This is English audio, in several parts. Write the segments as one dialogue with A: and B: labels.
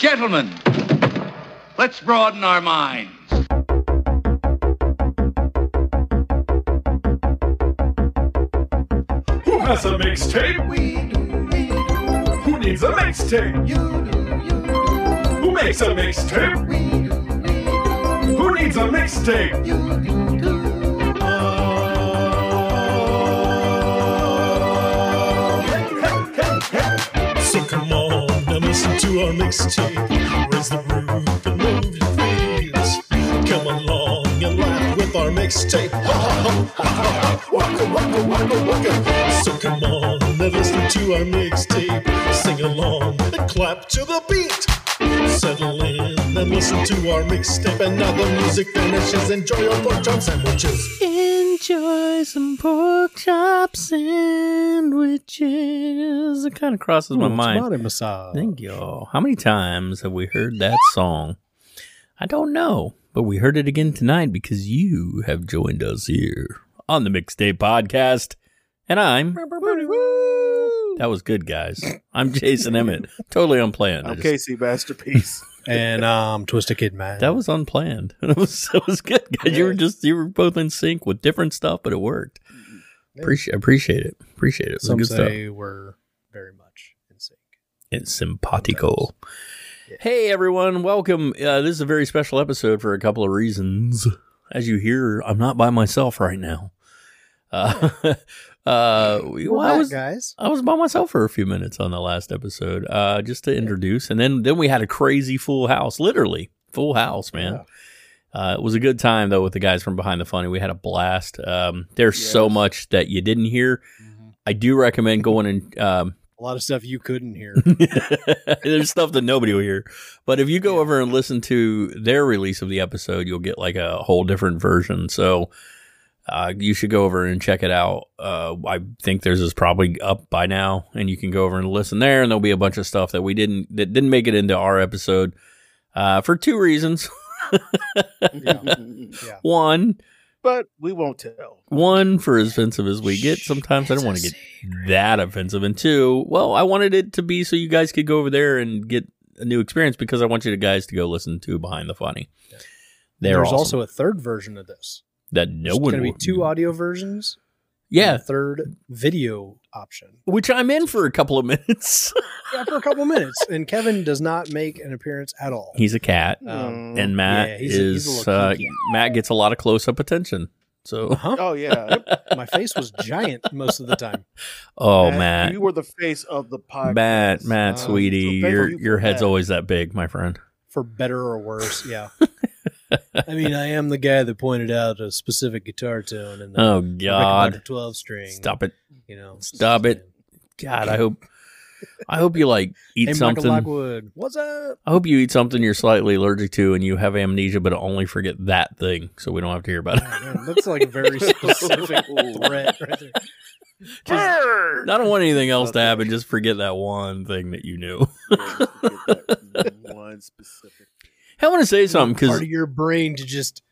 A: Gentlemen, let's broaden our minds.
B: Who has a mixtape? We do. Who needs a mixtape? You do. Who makes a mixtape? We do. Who needs a mixtape?
C: To our mixtape. Raise the roof and move your feet. Come along and laugh with our mixtape. Ha, ha, ha, ha, ha. Waka, waka, waka, waka. So come on and listen to our mixtape. Sing along and clap to the beat. Settle in and listen to our mixtape. And now the music finishes. Enjoy your pork chop sandwiches.
D: Enjoy some pork chop sandwiches. It kind of crosses my
E: Ooh, it's
D: mind.
E: Body massage.
D: Thank you. How many times have we heard that song? I don't know, but we heard it again tonight because you have joined us here on the Mixtape Podcast. And I'm. That was good, guys. I'm Jason Emmett. Totally unplanned. I
F: I'm
D: just-
F: Casey Masterpiece.
E: And um, Twisted Kid Man.
D: That was unplanned. It was it was good, guys. You were just you were both in sync with different stuff, but it worked. Appreciate appreciate it. Appreciate it. It was
E: Some
D: good stuff.
E: say we're very much in sync.
D: It's simpatico. Hey everyone, welcome. Uh, this is a very special episode for a couple of reasons. As you hear, I'm not by myself right now. Uh, uh, well, I was
E: guys.
D: I was by myself for a few minutes on the last episode, uh, just to introduce, and then then we had a crazy full house, literally full house, man. Uh, it was a good time though with the guys from Behind the Funny. We had a blast. Um, there's so much that you didn't hear. I do recommend going and um,
E: A lot of stuff you couldn't hear.
D: there's stuff that nobody will hear. But if you go over and listen to their release of the episode, you'll get like a whole different version. So uh, you should go over and check it out. Uh, I think theirs is probably up by now, and you can go over and listen there. And there'll be a bunch of stuff that we didn't that didn't make it into our episode uh, for two reasons.
E: yeah.
D: One,
F: but we won't tell.
D: one for as offensive as we get. Sometimes I don't want to get that offensive. And two, well, I wanted it to be so you guys could go over there and get a new experience because I want you guys to go listen to Behind the Funny. They're
E: There's
D: awesome.
E: also a third version of this.
D: That no
E: There's
D: one
E: going to be
D: will-
E: two audio versions. and
D: Yeah,
E: a third video option.
D: which I'm in for a couple of minutes.
E: Yeah, for a couple of minutes. And Kevin does not make an appearance at all.
D: He's a cat,
E: Um,
D: and Matt
E: yeah, he's a- he's a
D: is uh. Matt gets a lot of close up attention. So,
E: Huh?
F: Oh yeah.
E: My face was giant most of the time.
D: oh Matt,
F: you were the face of the podcast.
D: Matt, Matt,
E: Uh,
D: sweetie,
F: so
D: your your head's
F: that.
D: always that big, my friend.
E: For better or worse, yeah. I mean, I am the guy that pointed out a specific guitar tone and
D: Oh
E: Rickenbacker
D: God,
E: twelve string.
D: stop it,
E: You know,
D: Stop it. God. I hope, I hope you like eat
E: Hey,
D: something.
E: Michael Lockwood, what's up?
D: I hope you eat something you're slightly allergic to and you have amnesia, but only forget that thing, so we don't have to hear about it.
E: Oh, man, that's like a very specific threat right there.
D: I don't want anything else to happen. Just forget that one thing that you knew.
F: one specific.
D: I want to say something because part
E: of your brain to just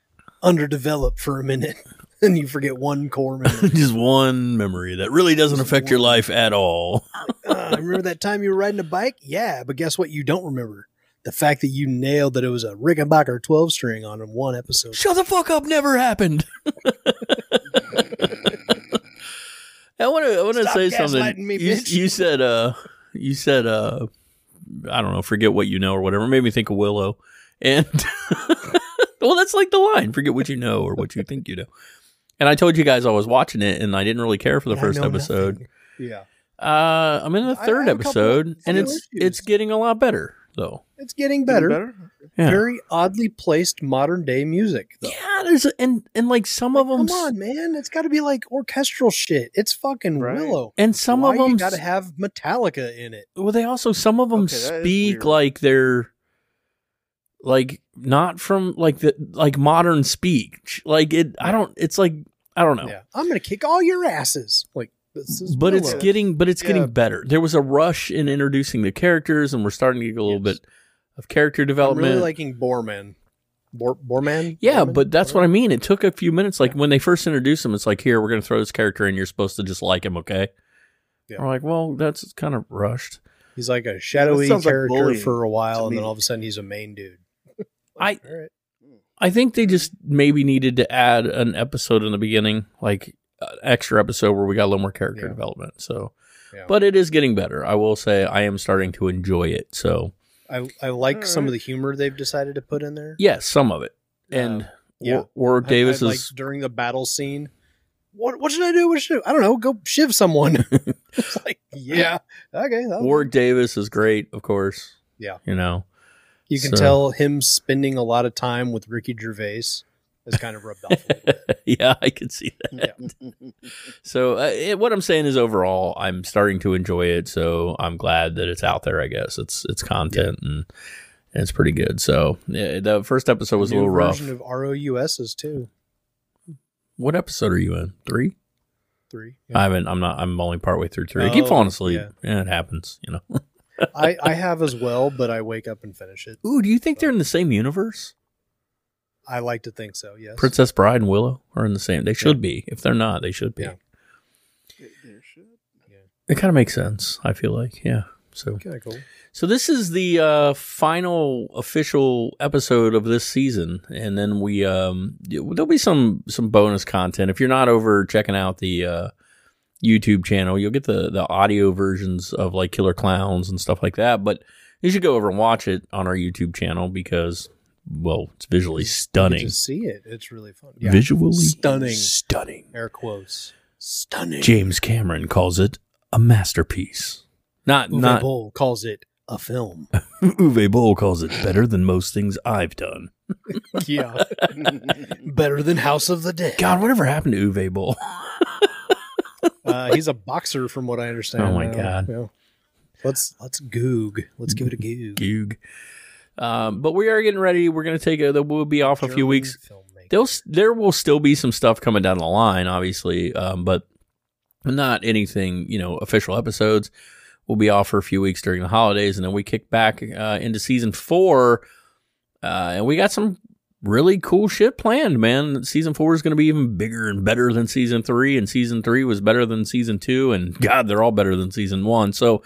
E: underdevelop for a minute, and you forget one core memory.
D: just one memory that really doesn't
E: Just
D: affect your life at all.
E: uh, remember that time you were riding a bike? Yeah, but guess what? You don't remember the fact that you nailed that it was a Rickenbacker twelve string on in one episode.
D: Shut the fuck up! Never happened. I want to. I want to say something.
E: me,
D: you, you said. Uh. You said. Uh. I don't know. Forget what you know or whatever. It Made me think of Willow. And well, that's like the line. Forget what you know or what you think you know. And I told you guys I was watching it, and I didn't really care for the
E: I
D: first episode.
E: nothing. Yeah,
D: Uh, I'm in the third
E: I have a couple
D: episode, and it's
E: issues.
D: it's getting a lot better though.
E: it's getting better.
F: Better?
D: Yeah,
E: Very oddly placed modern day music. Though.
D: yeah. There's and and like some of them,
E: Come on, man! It's got to be like orchestral shit. It's fucking
F: Right.
E: Willow.
D: and some
E: Why
D: of them
E: got to have Metallica in it.
D: Well, they also some of them
F: Okay,
D: speak like they're like not from like the like modern speech. Like it, I don't. It's like I don't know.
E: Yeah, I'm gonna kick all your asses. Like this is
D: But it's
E: Willow.
D: getting, but it's
F: Yeah.
D: getting better. There was a rush in introducing the characters, and we're starting to get a little
E: Yes.
D: bit of character development I'm
E: really liking Boorman. Bor- Boorman.
D: yeah,
E: Boorman?
D: but that's what I mean. It took a few minutes. Like when they first introduced him, it's like, here, we're going to throw this character in. You're supposed to just like him, okay?
E: Yeah.
D: We're like, well, that's kind of rushed.
E: He's like a shadowy
F: sounds like
E: character for a while, and then all of a sudden he's a main dude.
D: I
E: All right.
D: I think they just maybe needed to add an episode in the beginning, like an extra episode where we got a little more character
E: Yeah.
D: development. So,
E: Yeah.
D: but it is getting better. I will say I am starting to enjoy it. So,
E: I I like some of the humor they've decided to put in there.
D: yes, some of it. And
E: Uh, yeah.
D: War- Warwick Davis
E: I
D: is
E: like during the battle scene. What what should I do? What should I do? I don't know. Go shiv someone. it's like yeah, okay. that'll-
D: Warwick Davis is great, of course.
E: Yeah.
D: you know.
E: You can
D: so-
E: tell him spending a lot of time with Ricky Gervais is kind of rubbed off. A little bit.
D: yeah, I can see that.
E: Yeah.
D: So, uh, it, what I'm saying is, overall, I'm starting to enjoy it. So, I'm glad that it's out there. I guess it's it's content and, and it's pretty good. So, yeah, the first episode was a little rough.
E: version of ROUSs too.
D: What episode are you in? Three?
E: Three.
D: I haven't. I'm not. I'm only partway through three. I keep
E: Oh,
D: falling asleep.
E: yeah.
D: Yeah. it happens. You know.
E: I, I have as well, but I wake up and finish it.
D: Ooh, do you think they're in the same universe?
E: I like to think so. Yes.
D: Princess Bride and Willow are in the same. They should be. If they're not, they should be.
E: Yeah.
F: There should.
D: It kind of makes sense. I feel like. Yeah. So.
E: Kind of cool.
D: So this is the uh, final official episode of this season, and then we um, there'll be some some bonus content. If you're not over checking out the uh, YouTube channel, you'll get the the audio versions of like Killer Clowns and stuff like that. But you should go over and watch it on our YouTube channel because, well, it's visually
E: You
D: stunning.
E: just see it. It's really fun. Yeah.
D: Visually
E: stunning.
D: stunning.
E: Air quotes. Stunning.
D: James Cameron calls it a masterpiece. Not
E: Uwe
D: not
E: Boll calls it a film.
D: Uwe Boll calls it better than most things I've done.
E: yeah. Better than House of the Dead.
D: God, whatever happened to Uwe Boll?
E: Uh, he's a boxer, from what I understand.
D: Oh my God.
E: yeah. Let's let's goog. Let's give it a goog.
D: Goog. Um, but we are getting ready. We're going to take a. We'll be off a few weeks.
E: filmmaker.
D: There'll there will still be some stuff coming down the line, obviously, um, but not anything you know official episodes. We'll be off for a few weeks during the holidays, and then we kick back uh, into season four, uh, and we got some really cool shit planned. Man, season four is going to be even bigger and better than season three, and season three was better than season two, and God, they're all better than season one. So.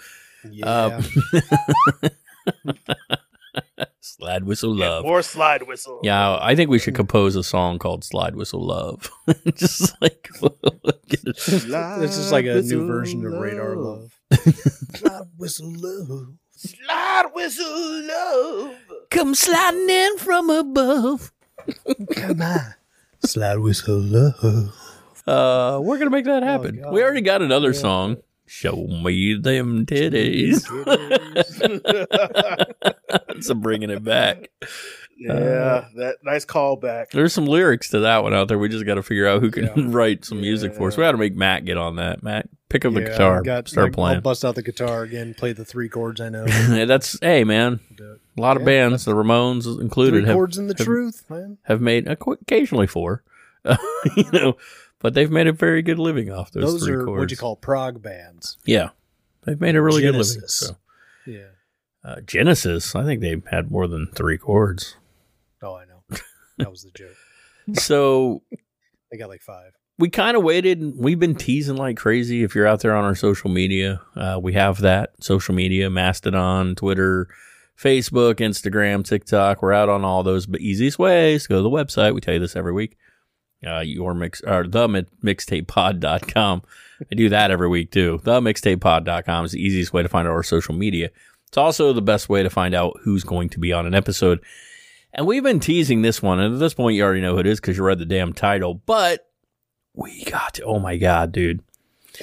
E: Yeah.
D: Uh, Slide whistle love.
F: More slide whistle.
D: Yeah, I think we should compose a song called "Slide Whistle Love." Just like
E: this is like a new
F: Whistle
E: version of Radar
F: Love.
E: Love. Slide whistle love.
F: Slide whistle love.
D: come sliding in from above.
E: Come on. Slide whistle love.
D: Uh, we're gonna make that happen.
E: God.
D: we already got another song. Show me them titties. so bringing it back.
F: Yeah, that nice callback.
D: There's some lyrics to that one out there. We just got to figure out who can
E: Yeah.
D: write some music for us. We got to make Matt get on that. Matt, pick up the
E: Yeah,
D: guitar,
E: got-
D: start
E: like,
D: playing.
E: I'll bust out the guitar again, play the three chords I know.
D: That's hey man, a lot of bands, the Ramones included, have,
E: chords in the
D: have-
E: truth, man.
D: have made uh, occasionally four, you know, but they've made a very good living off those,
E: Those
D: three
E: are
D: chords.
E: what you call prog bands.
D: yeah, they've made a really good living.
E: Genesis.
D: So
E: Yeah.
D: uh, Genesis, I think they had more than three chords.
E: Oh, I know. That was the joke.
D: so
E: They got like five.
D: we kind of waited. We've been teasing like crazy. If you're out there on our social media, uh, we have that social media: Mastodon, Twitter, Facebook, Instagram, TikTok. We're out on all those. But easiest ways go to the website. We tell you this every week. Uh, your mix or the mi- mixtapepod.com. I do that every week too. The mixtapepod.com is the easiest way to find out our social media. It's also the best way to find out who's going to be on an episode. And we've been teasing this one. And at this point, you already know who it is because you read the damn title. But we got to, oh my God, dude.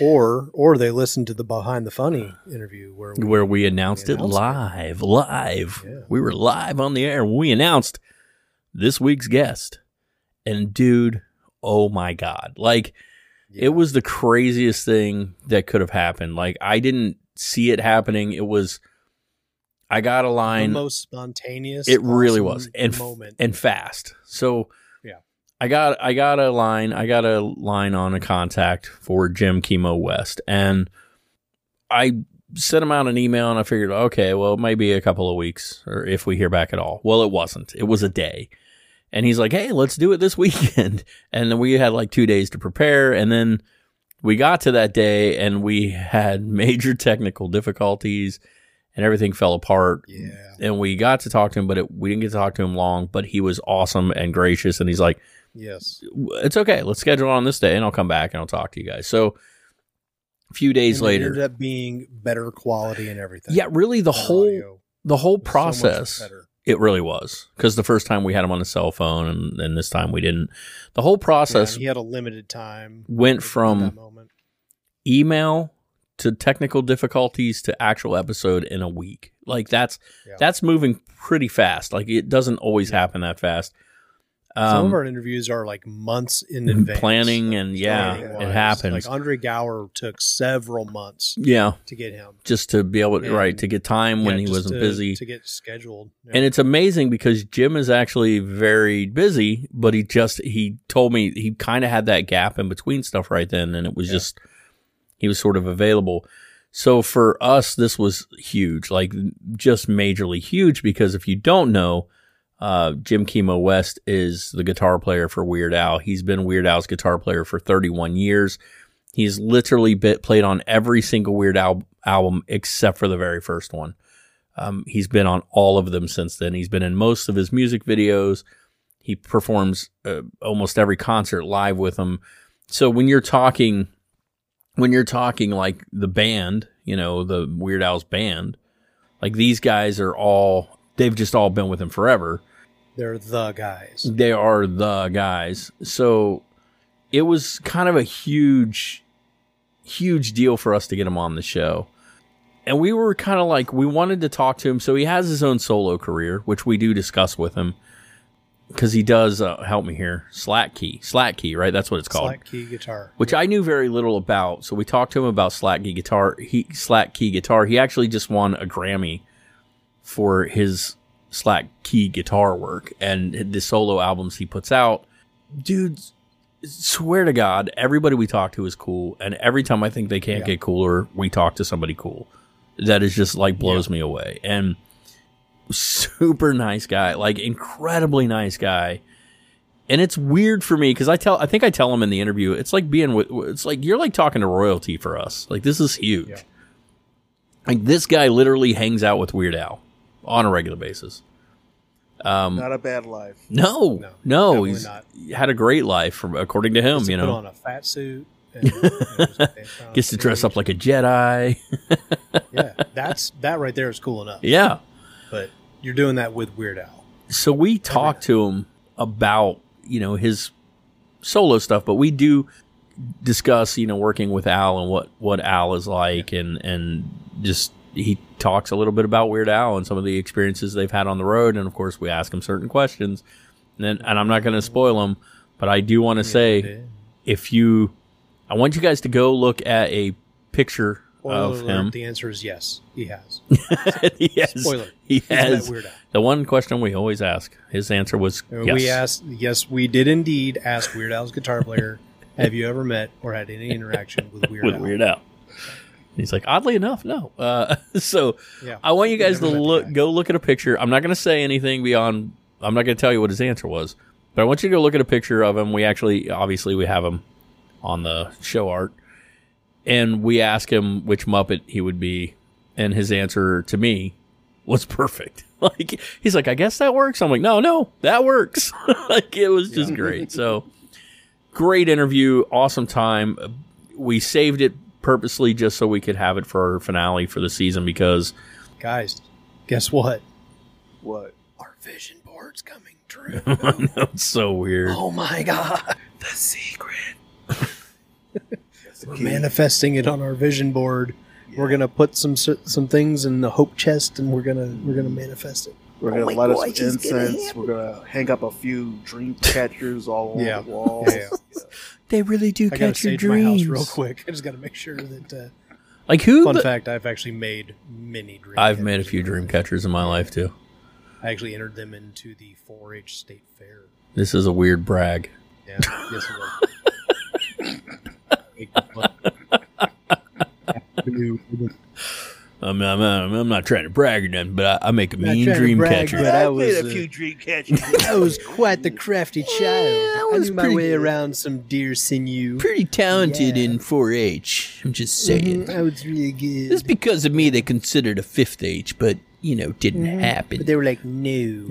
E: Or or they listened to the behind the funny interview where we,
D: Where we announced
E: we
D: it
E: announced
D: live, live.
E: Yeah.
D: We were live on the air. We announced this week's guest. And dude, oh my God. Like,
E: Yeah.
D: it was the craziest thing that could have happened. Like, I didn't see it happening. It was, I got a
E: the
D: line.
E: most spontaneous.
D: It really was, and
E: moment.
D: and fast. So
E: Yeah.
D: I got I got a line I got a line on a contact for Jim Kimo West, and I sent him out an email, and I figured, okay, well, it might be a couple of weeks, or if we hear back at all. Well, it wasn't. It was a day, and he's like, hey, let's do it this weekend, and then we had like two days to prepare, and then we got to that day, and we had major technical difficulties. And everything fell apart.
E: Yeah.
D: And we got to talk to him, but it, we didn't get to talk to him long. But he was awesome and gracious, and he's like,
E: Yes.
D: "It's okay, let's schedule on this day, and I'll come back and I'll talk to you guys." So a few days
E: And it
D: later,
E: ended up being better quality and everything.
D: yeah, really the whole the whole
E: So
D: process.
E: better.
D: It really was because the first time we had him on the cell phone, and, and this time we didn't. The whole process
E: Yeah, he had a limited time.
D: went from email to technical difficulties to actual episode in a week. Like that's
E: Yeah.
D: that's moving pretty fast. Like it doesn't always happen that fast.
E: Some
D: Um,
E: of our interviews are like months in advance.
D: planning and yeah, it happens.
E: Like Andre Gower took several months
D: yeah,
E: to get him.
D: just to be able to
E: And-
D: right to get time when he wasn't
E: to-
D: busy.
E: to get scheduled. Yeah.
D: And it's amazing because Jim is actually very busy, but he just he told me he kind of had that gap in between stuff right then, and it was
E: Yeah.
D: just he was sort of available. So for us, this was huge, like just majorly huge, because if you don't know, uh, Jim Kimo West is the guitar player for Weird Al. He's been Weird Al's guitar player for 31 years. He's literally bit, played on every single Weird Al album except for the very first one. Um, he's been on all of them since then. He's been in most of his music videos. He performs uh, almost every concert live with them. So when you're talking, when you're talking like the band, you know, the Weird Al's band, like these guys are all, they've just all been with him forever.
E: They're the guys.
D: They are the guys. So it was kind of a huge, huge deal for us to get him on the show. And we were kind of like, we wanted to talk to him. So he has his own solo career, which we do discuss with him. Because he does, uh, help me here, Slack Key. Slack Key, right? That's what it's called
E: Slack key guitar.
D: which I knew very little about. So we talked to him about Slack Key guitar. He Slack Key guitar. He actually just won a Grammy for his Slack Key guitar work and the solo albums he puts out. Dude, swear to God, everybody we talk to is cool, and every time I think they can't
E: Yeah.
D: get cooler, we talk to somebody cool. That is just like blows me away. And super nice guy, like incredibly nice guy and it's weird for me because I tell I think I tell him in the interview it's like being with it's like you're like talking to royalty for us like this is huge
E: Yeah.
D: like this guy literally hangs out with Weird Al on a regular basis um
F: Not a bad life.
D: no
E: No,
D: no, he's
E: not.
D: had a great life from according to him you
E: put
D: know
E: on a fat suit. And, you know, just dance on
D: gets to dress up like a Jedi
E: yeah. That's that right there is cool enough.
D: yeah
E: But you're doing that with Weird Al.
D: so we talked to him about you know his solo stuff but we do discuss you know working with al and what what al is like and and just he talks a little bit about weird al and some of the experiences they've had on the road. And of course we ask him certain questions. And then, and i'm not going to spoil them but i do want to say if you i want you guys to go look at a picture
E: Spoiler
D: of
E: alert,
D: him
E: The answer is yes. He has.
D: yes
E: Spoiler.
D: he has the one question we always ask his answer was yes
E: We asked, yes, we did indeed ask Weird Al's guitar player, have you ever met or had any interaction with Weird
D: with
E: Al?
D: Weird Al. He's like, oddly enough, no. Uh, so
E: Yeah.
D: I want you guys to
E: Never met the
D: look, go look at a picture. I'm not going to say anything beyond. I'm not going to tell you what his answer was, but I want you to go look at a picture of him. We actually, obviously, we have him on the show art, and we ask him which Muppet he would be, and his answer to me was perfect. Like he's like, I guess that works. I'm like, no, no, that works. like it was just great. So great interview, awesome time. We saved it purposely just so we could have it for our finale for the season because
E: Guys, guess what?
F: What?
E: Our vision board's coming true.
D: That's so weird.
E: oh my God. The secret. We're manifesting it on our vision board. We're gonna put some some things in the hope chest, and we're gonna we're gonna manifest it.
F: We're gonna light us some incense. We're gonna hang up a few dream catchers all along
E: Yeah.
F: the walls.
E: Yeah.
D: They really do
E: I
D: catch your
E: sage my house
D: dreams.
E: real quick. I just gotta make sure that. Uh,
D: Like who?
E: fun
D: the-
E: fact: I've actually made many dream.
D: I've made a few dream catchers in my life too.
E: I actually entered them into the 4-H state fair.
D: This is a weird brag.
E: Yeah, yes, it was.
D: Oh I'm, I'm, I'm, I'm not trying to brag or nothing, but I, I make a
E: Not
D: mean dream
E: brag,
D: catcher.
E: but I
F: I've made
E: was,
F: a
E: uh,
F: few dream catches.
E: I was quite the crafty child.
D: I
E: I,
D: was
E: knew my
D: pretty
E: way
D: good.
E: around some deer sinew.
D: Pretty talented
E: Yeah.
D: in 4-H. I'm just saying.
E: Mhm, I was really good.
D: It's because of me they considered a fifth H, but you know, didn't happen.
E: But they were like, no.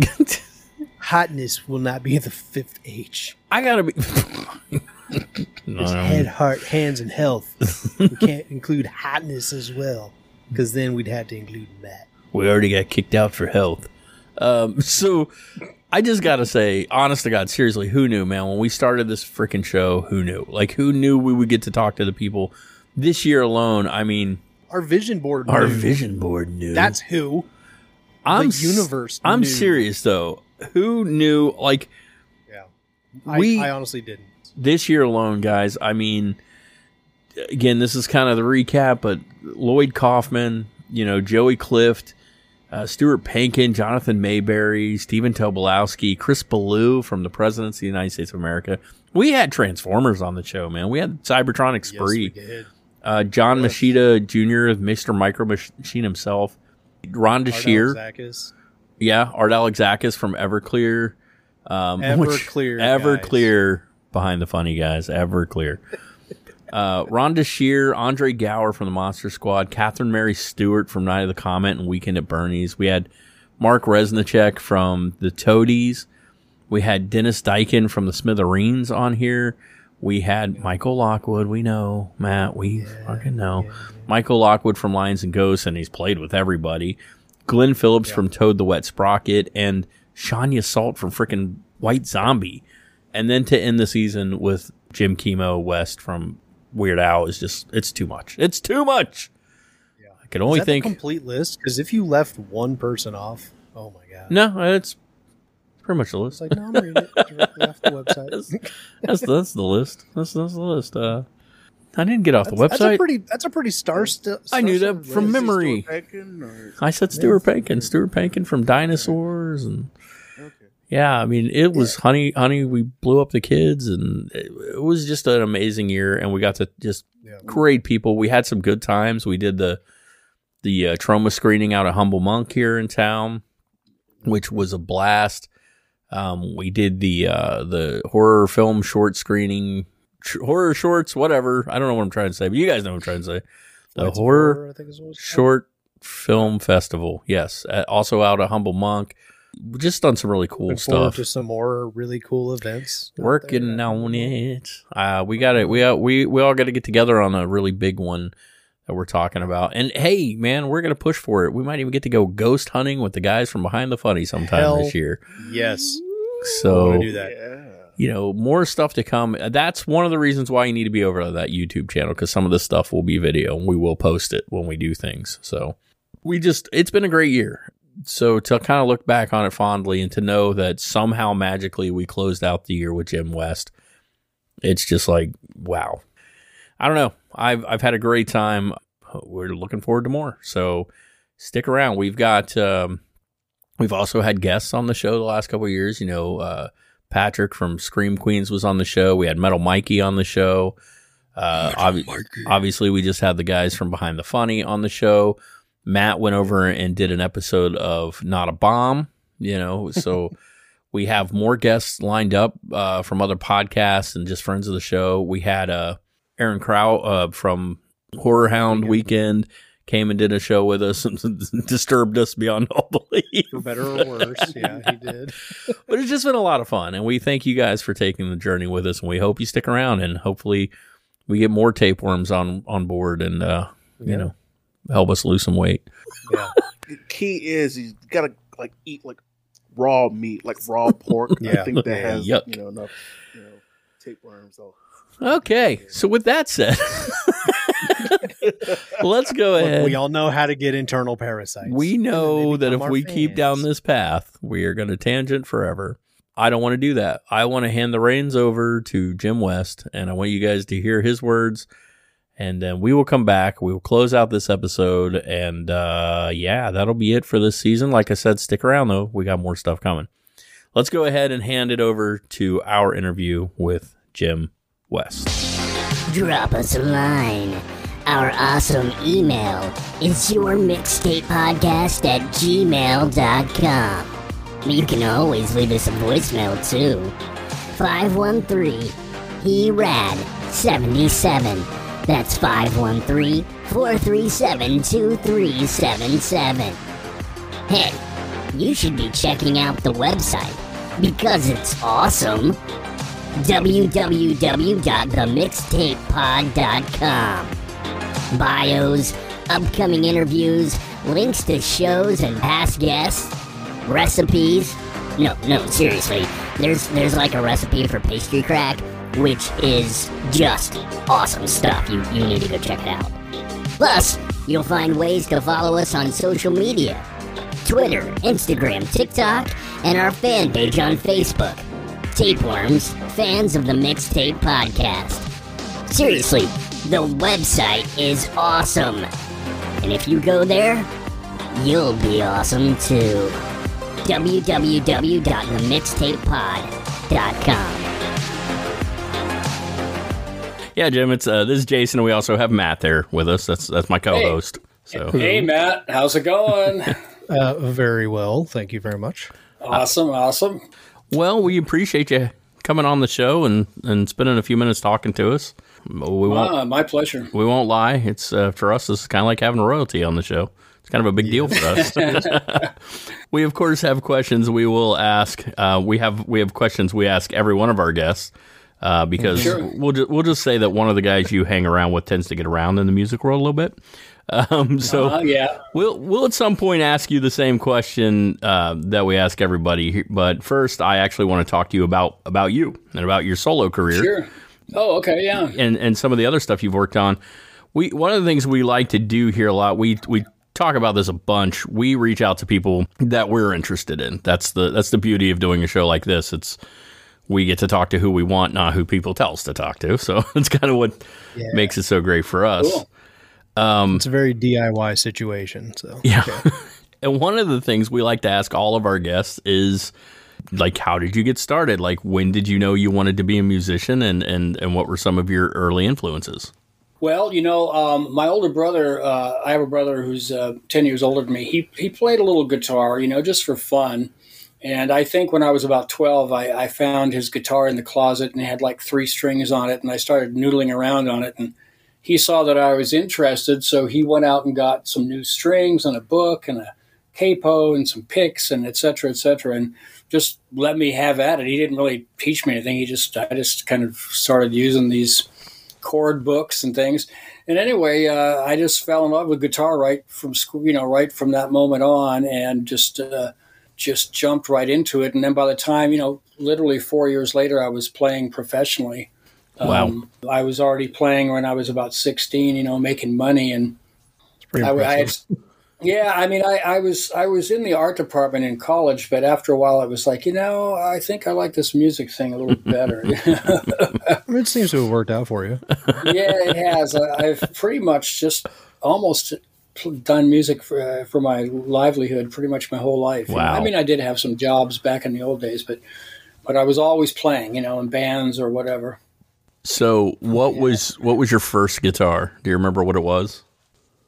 E: Hotness will not be the fifth H.
D: I gotta be.
E: There's
D: No.
E: head, heart, hands, and health. we can't include hotness as well, because then we'd have to include Matt.
D: We already got kicked out for health. Um, so I just gotta say, honest to God, seriously, who knew, man? When we started this freaking show, who knew? Like, who knew we would get to talk to the people this year alone? I mean,
E: Our vision board.
D: our
E: knew.
D: vision board knew.
E: That's who.
D: I'm
E: the universe
D: I'm
E: knew.
D: serious though. Who knew? Like
E: Yeah.
D: We-
E: I, I honestly didn't.
D: This year alone, guys. I mean, again, this is kind of the recap, but Lloyd Kaufman, you know, Joey Clift, uh, Stuart Pankin, Jonathan Maberry, Stephen Tobolowsky, Chris Ballew from the Presidents of the United States of America. We had Transformers on the show, man. We had Cybertronic Spree.
E: Yes,
D: uh, John Moschitta Jr., Mr. Micro Machine himself, Ron DeShear, yeah, Art Alexakis from Everclear, um, which-
E: Everclear
D: Everclear behind the funny guys, Everclear. Uh, Ron DeShear, Andre Gower from the Monster Squad, Catherine Mary Stewart from Night of the Comet and Weekend at Bernie's. We had Mark Reznicek from the Toadies. We had Dennis Diken from the Smithereens on here. We had Michael Lockwood. We know Matt. We fucking know Michael Lockwood from Lions and Ghosts, and he's played with everybody. Glenn Phillips from Toad the Wet Sprocket, and Sean Yseult from freaking White Zombie. And then to end the season with Jim Kimo West from Weird Al is just it's too much. It's too much. Yeah. I can only
E: Is that
D: think
E: the complete list? Because if you left one person off, oh my god.
D: no, it's pretty much the list.
E: It's like, no, I'm reading it directly off the website.
D: That's that's the list. That's that's the list. Uh, I didn't get off the
E: That's, that's a
D: website.
E: pretty. That's a pretty star. St-
D: I knew that from
E: list.
D: memory.
F: Peckin or-
D: I said Stuart Pankin. Stuart Pankin from Dinosaurs and yeah, I mean it was honey honey we blew up the kids and it, it was just an amazing year and we got to just
E: Yeah.
D: great people. We had some good times. We did the the uh, trauma screening out of Humble Monk here in town, which was a blast. Um, we did the uh, the horror film short screening, sh- horror shorts, whatever. I don't know what I'm trying to say, but you guys know what I'm trying to say. The
E: Flights of
D: horror
E: Horror, I think is what called.
D: short film festival. Yes, uh, also out of Humble Monk. Just done some really cool stuff.
E: to some more really cool events.
D: Working
E: there.
D: on it. Uh, we got it. We uh, we we all got to get together on a really big one that we're talking about. And hey, man, we're gonna push for it. We might even get to go ghost hunting with the guys from Behind the Funny sometime
E: Hell
D: this year.
E: Yes,
D: So
E: do that.
F: Yeah.
D: you know, more stuff to come. That's one of the reasons why you need to be over to that YouTube channel because some of this stuff will be video and we will post it when we do things. So we just, it's been a great year. So to kind of look back on it fondly and to know that somehow magically we closed out the year with Jim West, it's just like, wow. I don't know. I've, I've had a great time. We're looking forward to more. So stick around. We've got, um, we've also had guests on the show the last couple of years, you know, uh, Patrick from Scream Queenz was on the show. We had Metal Mikey on the show. Uh, obvi- obviously, we just had the guys from Behind the Funny on the show. Matt went over and did an episode of Not a Bomb, you know, so we have more guests lined up uh, from other podcasts and just friends of the show. We had uh, Aaron Crow uh, from Horror Hound Weekend came and did a show with us and disturbed us beyond all belief
E: For better or worse, yeah, he did.
D: but it's just been a lot of fun and we thank you guys for taking the journey with us and we hope you stick around and hopefully we get more tapeworms on on board and uh you know help us lose some weight
E: Yeah,
F: The key is you gotta like eat like raw meat, like raw pork.
E: Yeah.
F: I think that has
D: Yuck.
F: you know enough you know tapeworms. So
D: okay so with that said let's go
E: Look,
D: ahead
E: we all know how to get internal parasites.
D: we know that if
E: become our
D: we keep down this path we are going to tangent forever i don't want to do that i want to hand the reins over to jim west and i want you guys to hear his words and then we will come back. We will close out this episode. And uh yeah that'll be it for this season. Like i said stick around though. We got more stuff coming. Let's go ahead and hand it over to our interview with jim west.
G: Drop us a line. Our awesome email is your mixtape podcast at gmail.com. You can always leave us a voicemail too. 513 He Rad 77. That's 513 437 2377. Hey, you should be checking out the website because it's awesome. www.themixtapepod.com. Bios, upcoming interviews, links to shows and past guests, recipes. No, no, seriously. There's there's like a recipe for pastry crack, which is just awesome stuff. You you need to go check it out. Plus, you'll find ways to follow us on social media. Twitter, Instagram, TikTok, and our fan page on Facebook. Tapeworms, fans of the Mixtape Podcast. Seriously, the website is awesome. And if you go there, you'll be awesome too. www.themixtapepod.com.
D: Yeah, Jim. It's uh, this is Jason, and we also have Matt there with us. That's that's my co-host. So
H: Hey, Matt, how's it going?
E: Uh, very well. Thank you very much.
H: awesome, awesome.
D: well, we appreciate you coming on the show and and spending a few minutes talking to us. We won't
H: Ah, my pleasure.
D: we won't lie. It's uh, for us. This is kind of like having royalty on the show. It's kind of a big deal for us. we of course have questions. We will ask. Uh, we have we have questions we ask every one of our guests. Uh, because
H: Sure.
D: we'll ju- we'll just say that one of the guys you hang around with tends to get around in the music world a little bit. Um, so
H: Uh, yeah.
D: We'll we'll at some point ask you the same question uh, that we ask everybody. here. But first, I actually want to talk to you about about you and about your solo career
H: Sure. Oh, okay, yeah.
D: and and some of the other stuff you've worked on. We one of the things we like to do here a lot. We we talk about this a bunch. We reach out to people that we're interested in. That's the that's the beauty of doing a show like this. It's we get to talk to who we want, not who people tell us to talk to. So it's kind of what makes it so great for us.
H: Cool.
E: It's a very DIY situation. So
D: Yeah. and one of the things we like to ask all of our guests is like how did you get started? Like when did you know you wanted to be a musician and and and what were some of your early influences?
H: Well, you know, um, my older brother, uh, I have a brother who's uh, 10 years older than me. He, he played a little guitar, you know, just for fun. And I think when I was about 12, I, I found his guitar in the closet and it had like three strings on it. And I started noodling around on it. And he saw that I was interested. So he went out and got some new strings and a book and a capo and some picks and et cetera, et cetera. And just let me have at it. He didn't really teach me anything. He just, I just kind of started using these chord books and things. And anyway, uh, I just fell in love with guitar right from school, you know, right from that moment on, and just uh, just jumped right into it. And then by the time, you know, literally four years later, I was playing professionally.
D: Wow.
H: Um, I was already playing when I was about sixteen, you know, making money, and I, I had, yeah, I mean, I, I was I was in the art department in college, but after a while, I was like, you know, I think I like this music thing a little better.
E: It seems to have worked out for you.
H: yeah, it has. I, I've pretty much just almost done music for, uh, for my livelihood pretty much my whole life.
D: Wow.
H: I mean, I did have some jobs back in the old days, but but I was always playing, you know, in bands or whatever.
D: So what was what was your first guitar? Do you remember what it was?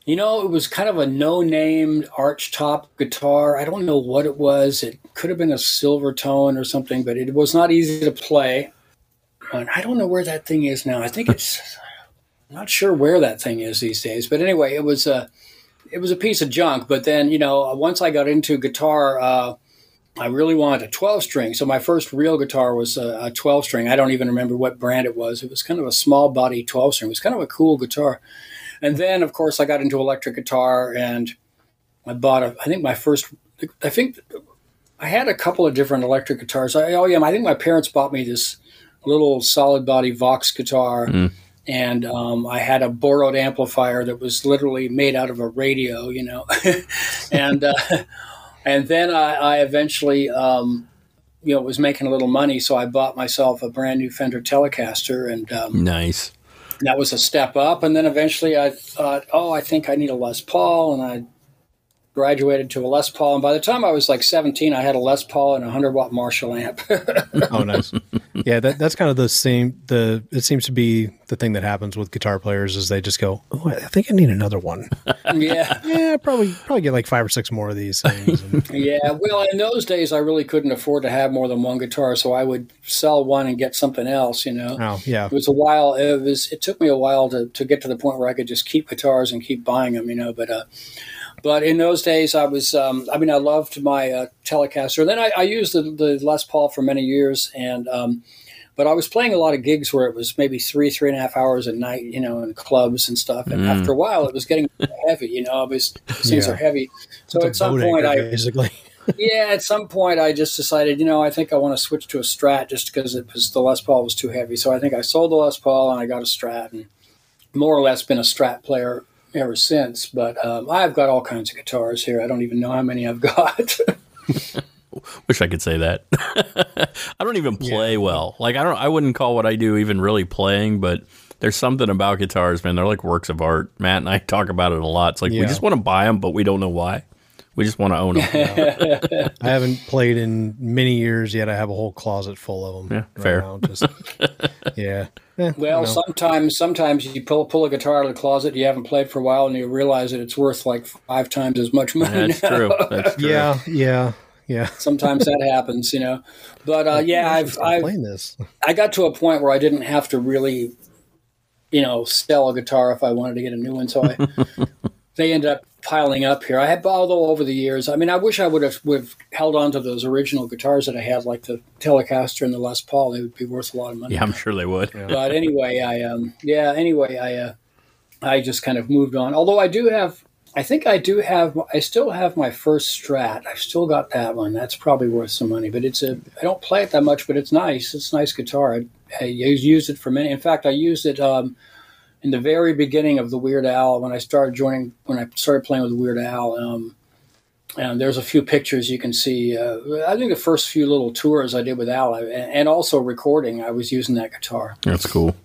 H: You know, it was kind of a no-name archtop guitar. I don't know what it was. It could have been a Silvertone or something, but it was not easy to play. And I don't know where that thing is now. I think it's I'm not sure where that thing is these days. But anyway, it was a it was a piece of junk. But then you know, once I got into guitar, uh, I really wanted a 12 string. So my first real guitar was a, a 12 string. I don't even remember what brand it was. It was kind of a small body 12 string. It was kind of a cool guitar. And then, of course, I got into electric guitar and I bought a, I think my first, I think I had a couple of different electric guitars. I, oh, yeah, I think my parents bought me this little solid body Vox guitar. And um, I had a borrowed amplifier that was literally made out of a radio, you know. and uh, and then I, I eventually, um, you know, was making a little money, so I bought myself a brand new Fender Telecaster, and um,
D: Nice.
H: that was a step up. And then eventually I thought, oh, I think I need a Les Paul, and I graduated to a Les Paul, and by the time I was like 17, I had a Les Paul and a 100 watt Marshall amp.
E: Oh, nice. yeah, that, that's kind of the same. The it seems to be the thing that happens with guitar players is they just go, "Oh, I think I need another one."
H: yeah,
E: yeah, probably probably get like five or six more of these things. And,
H: yeah. Well, in those days, I really couldn't afford to have more than one guitar, so I would sell one and get something else. You know,
E: oh, yeah.
H: it was a while. It was. It took me a while to to get to the point where I could just keep guitars and keep buying them. You know, but. uh but in those days, I was, um, I mean, I loved my uh, Telecaster. Then I, I used the, the, Les Paul for many years. And, um, but I was playing a lot of gigs where it was maybe three, three and a half hours a night, you know, in clubs and stuff. And
D: Mm.
H: after a while, it was getting heavy, you know, it was, things
E: Yeah.
H: are heavy. So
E: It's a
H: at some point, I,
E: basically.
H: yeah, at some point, I just decided, you know, I think I want to switch to a Strat just because it was the Les Paul was too heavy. So I think I sold the Les Paul and I got a Strat, and more or less been a Strat player ever since. But um, I've got all kinds of guitars here. I don't even know how many I've got.
D: Wish I could say that. I don't even play well. Like I don't. I wouldn't call what I do even really playing, but there's something about guitars, man. They're like works of art. Matt and I talk about it a lot. It's like we just want to buy them, but we don't know why. We just want to own them.
E: I haven't played in many years yet. I have a whole closet full of them.
D: Yeah, fair.
E: Now. Just, yeah. Eh,
H: well,
E: you
H: sometimes sometimes you pull pull a guitar out of the closet you haven't played for a while, and you realize that it's worth like five times as much money.
D: That's
H: now.
D: true. That's true.
E: yeah, yeah, yeah.
H: Sometimes that happens, you know. But uh, yeah, I've I've
E: playing this.
H: I got to a point where I didn't have to really, you know, sell a guitar if I wanted to get a new one. So I, they ended up piling up here. I had, although over the years, I mean, I wish I would have would have held on to those original guitars that I had, like the Telecaster and the Les Paul. They would be worth a lot of money.
D: Yeah, I'm sure they would.
H: But anyway, I um, yeah. Anyway, I uh, I just kind of moved on. Although I do have. I think I do have. I still have my first Strat. I've still got that one. That's probably worth some money. But it's a. I don't play it that much, but it's nice. It's a nice guitar. I, I used it for many. In fact, I used it um, in the very beginning of the Weird Al when I started joining. When I started playing with Weird Al. Um, and there's a few pictures you can see. Uh, I think the first few little tours I did with Al, I, and also recording, I was using that guitar.
D: That's cool.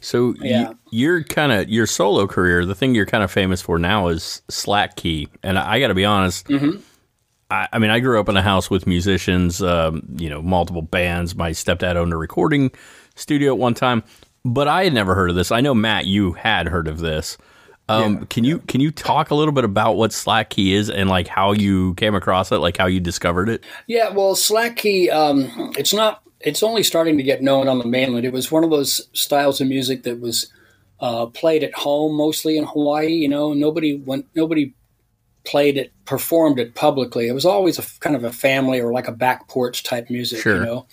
D: So
H: Yeah.
D: y- your kind of your solo career, the thing you're kind of famous for now is Slack Key, and I, got to be honest. I, I mean, I grew up in a house with musicians, um, you know, multiple bands. My stepdad owned a recording studio at one time, but I had never heard of this. I know Matt, you had heard of this. Um, Can you can you talk a little bit about what Slack Key is and like how you came across it, like how you discovered it?
H: Yeah, well, Slack Key, um, it's not. It's only starting to get known on the mainland. It was one of those styles of music that was uh, played at home, mostly in Hawaii. You know, nobody went. Nobody played it, performed it publicly. It was always a kind of a family or like a back porch type music.
D: Sure.
H: You know,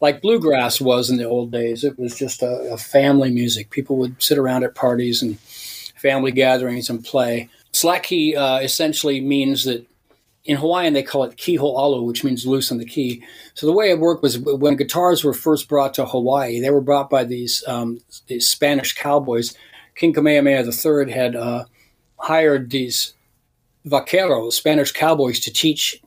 H: like bluegrass was in the old days. It was just a, a family music. People would sit around at parties and family gatherings and play. Slack key uh, essentially means that in Hawaiian they call it ki hoʻalu, which means loosen the key. So the way it worked was when guitars were first brought to Hawaii, they were brought by these um, these Spanish cowboys. King Kamehameha III had uh, hired these vaqueros, Spanish cowboys, to teach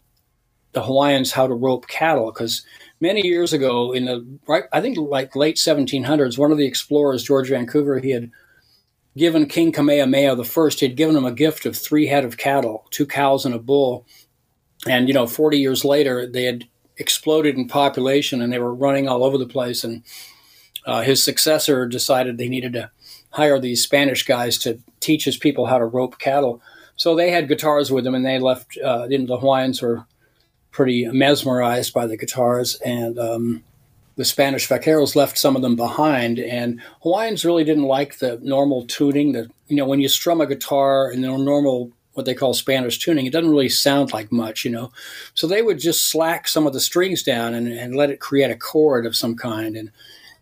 H: the Hawaiians how to rope cattle because many years ago in the right I think like late 1700s one of the explorers George Vancouver he had given King Kamehameha the first he had given him a gift of three head of cattle two cows and a bull. And you know 40 years later they had exploded in population and they were running all over the place. And uh, his successor decided they needed to hire these Spanish guys to teach his people how to rope cattle. So they had guitars with them and they left uh, you know, the Hawaiians were pretty mesmerized by the guitars, and um, the Spanish vaqueros left some of them behind. And Hawaiians really didn't like the normal tuning. That you know, when you strum a guitar in the normal what they call Spanish tuning, it doesn't really sound like much, you know. So they would just slack some of the strings down and, and let it create a chord of some kind, and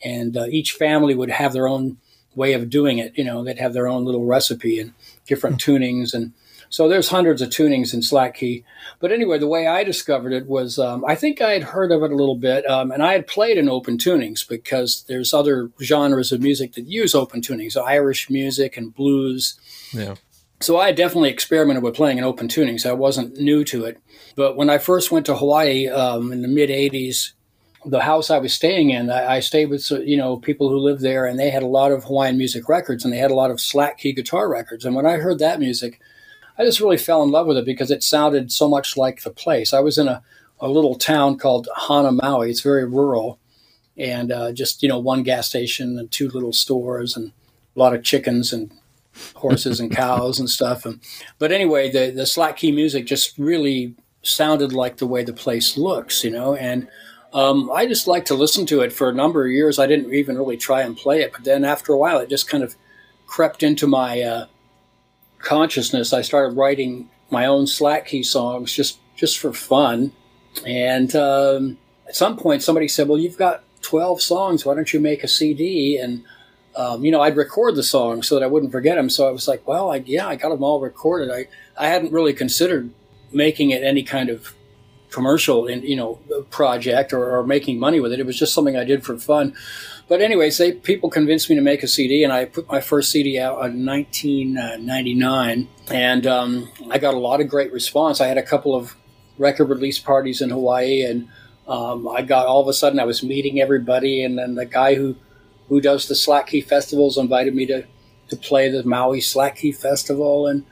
H: and uh, each family would have their own way of doing it. You know, they'd have their own little recipe and different tunings and. So there's hundreds of tunings in Slack Key. But anyway, the way I discovered it was um, I think I had heard of it a little bit, um, and I had played in open tunings because there's other genres of music that use open tunings, so Irish music and blues.
E: Yeah.
H: So I definitely experimented with playing in open tunings. I wasn't new to it. But when I first went to Hawaii um, in the mid 80s, the house I was staying in, I, I stayed with you know people who lived there, and they had a lot of Hawaiian music records, and they had a lot of Slack Key guitar records. And when I heard that music, I just really fell in love with it because it sounded so much like the place. I was in a, a little town called Hana Maui. It's very rural, and uh, just you know one gas station and two little stores and a lot of chickens and horses and cows and stuff. And, but anyway, the the slack key music just really sounded like the way the place looks, you know, and. Um, I just like to listen to it for a number of years. I didn't even really try and play it, but then after a while, it just kind of crept into my uh, consciousness. I started writing my own slack key songs just just for fun, and um, at some point, somebody said, "Well, you've got 12 songs. Why don't you make a CD?" And um, you know, I'd record the songs so that I wouldn't forget them. So I was like, "Well, I, yeah, I got them all recorded." I I hadn't really considered making it any kind of commercial in you know project or, or, making money with it. It was just something I did for fun. But anyways, they people convinced me to make a CD, and I put my first CD out in 1999, and um, I got a lot of great response. I had a couple of record release parties in Hawaii, and um, I got all of a sudden I was meeting everybody, and then the guy who who does the Slack Key festivals invited me to to play the Maui Slack Key Festival, and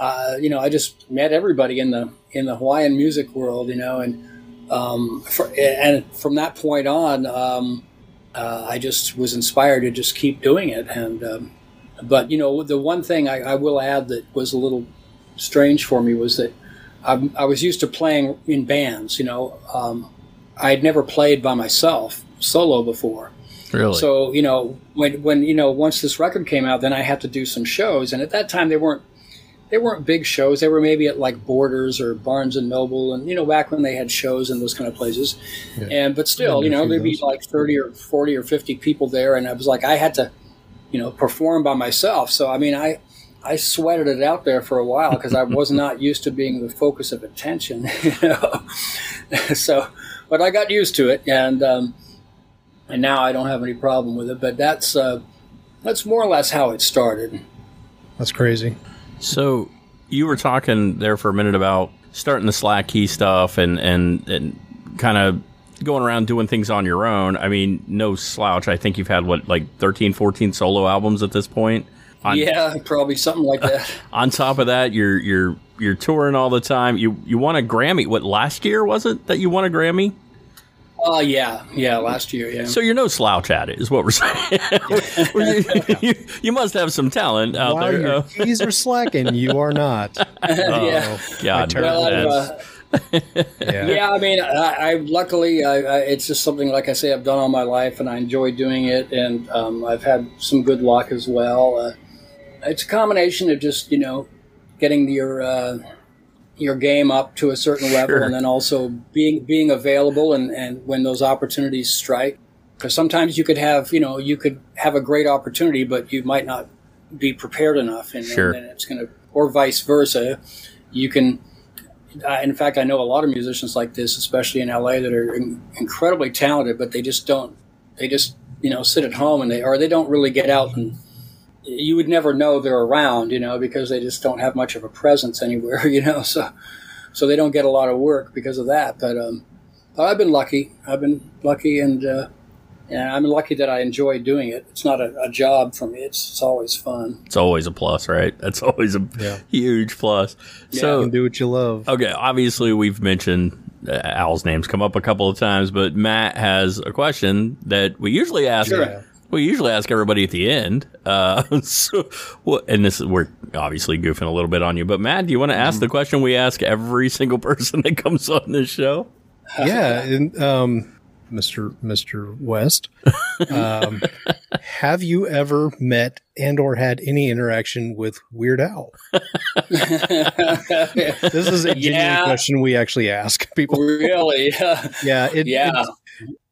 H: uh, you know I just met everybody in the in the Hawaiian music world, you know, and um, for, and from that point on, um, uh, I just was inspired to just keep doing it. And um, but you know, the one thing I, I, will add that was a little strange for me was that I, I was used to playing in bands. You know, um, I had never played by myself solo before.
D: Really?
H: So you know, when when you know, once this record came out, then I had to do some shows, and at that time they weren't they weren't big shows. They were maybe at like Borders or Barnes and Noble, and you know back when they had shows in those kind of places. Yeah. And but still, you know, there'd be like thirty or forty or fifty people there, and I was like, I had to, you know, perform by myself. So I mean, I I sweated it out there for a while because I was not used to being the focus of attention. You know, so but I got used to it, and um, and now I don't have any problem with it. But that's uh, that's more or less how it started.
E: That's crazy.
D: So you were talking there for a minute about starting the Slack key stuff and and and kind of going around doing things on your own. I mean, no slouch. I think you've had what like 13, 14 solo albums at this point.
H: On, yeah, probably something like that.
D: on top of that, you're you're you're touring all the time. You you won a Grammy. What last year was it that you won a Grammy?
H: Oh uh, yeah, yeah, last year, yeah.
D: So you're no slouch at it, is what we're saying. you, you, must have some talent out
E: While
D: there.
E: Your uh, keys are slacking, you are not.
H: oh, yeah.
D: God,
H: well, uh, yeah. yeah, I mean, I, I luckily, I, I, it's just something like I say I've done all my life, and I enjoy doing it, and um, I've had some good luck as well. Uh, it's a combination of just you know getting your uh, your game up to a certain level sure. and then also being being available and, and when those opportunities strike because sometimes you could have you know you could have a great opportunity but you might not be prepared enough and,
D: sure.
H: and it's going to or vice versa you can uh, in fact i know a lot of musicians like this especially in la that are in, incredibly talented but they just don't they just you know sit at home and they or they don't really get out and you would never know they're around, you know, because they just don't have much of a presence anywhere, you know. So, so they don't get a lot of work because of that. But, um, but I've been lucky. I've been lucky, and uh, and I'm lucky that I enjoy doing it. It's not a, a, job for me. It's it's always fun.
D: It's always a plus, right? That's always a yeah. huge plus.
E: Yeah. So do what you love.
D: Okay, obviously we've mentioned uh, Al's name's come up a couple of times, but Matt has a question that we usually ask.
H: Sure.
D: We usually ask everybody at the end. Uh, so, well, and this is we're obviously goofing a little bit on you, but Matt, do you want to ask the mm-hmm. question we ask every single person that comes on this show?
E: Yeah, and, um, Mr. Mr. West, um, have you ever met and or had any interaction with Weird Al? this is a genuine yeah. question we actually ask people.
H: Really?
E: yeah. It,
H: yeah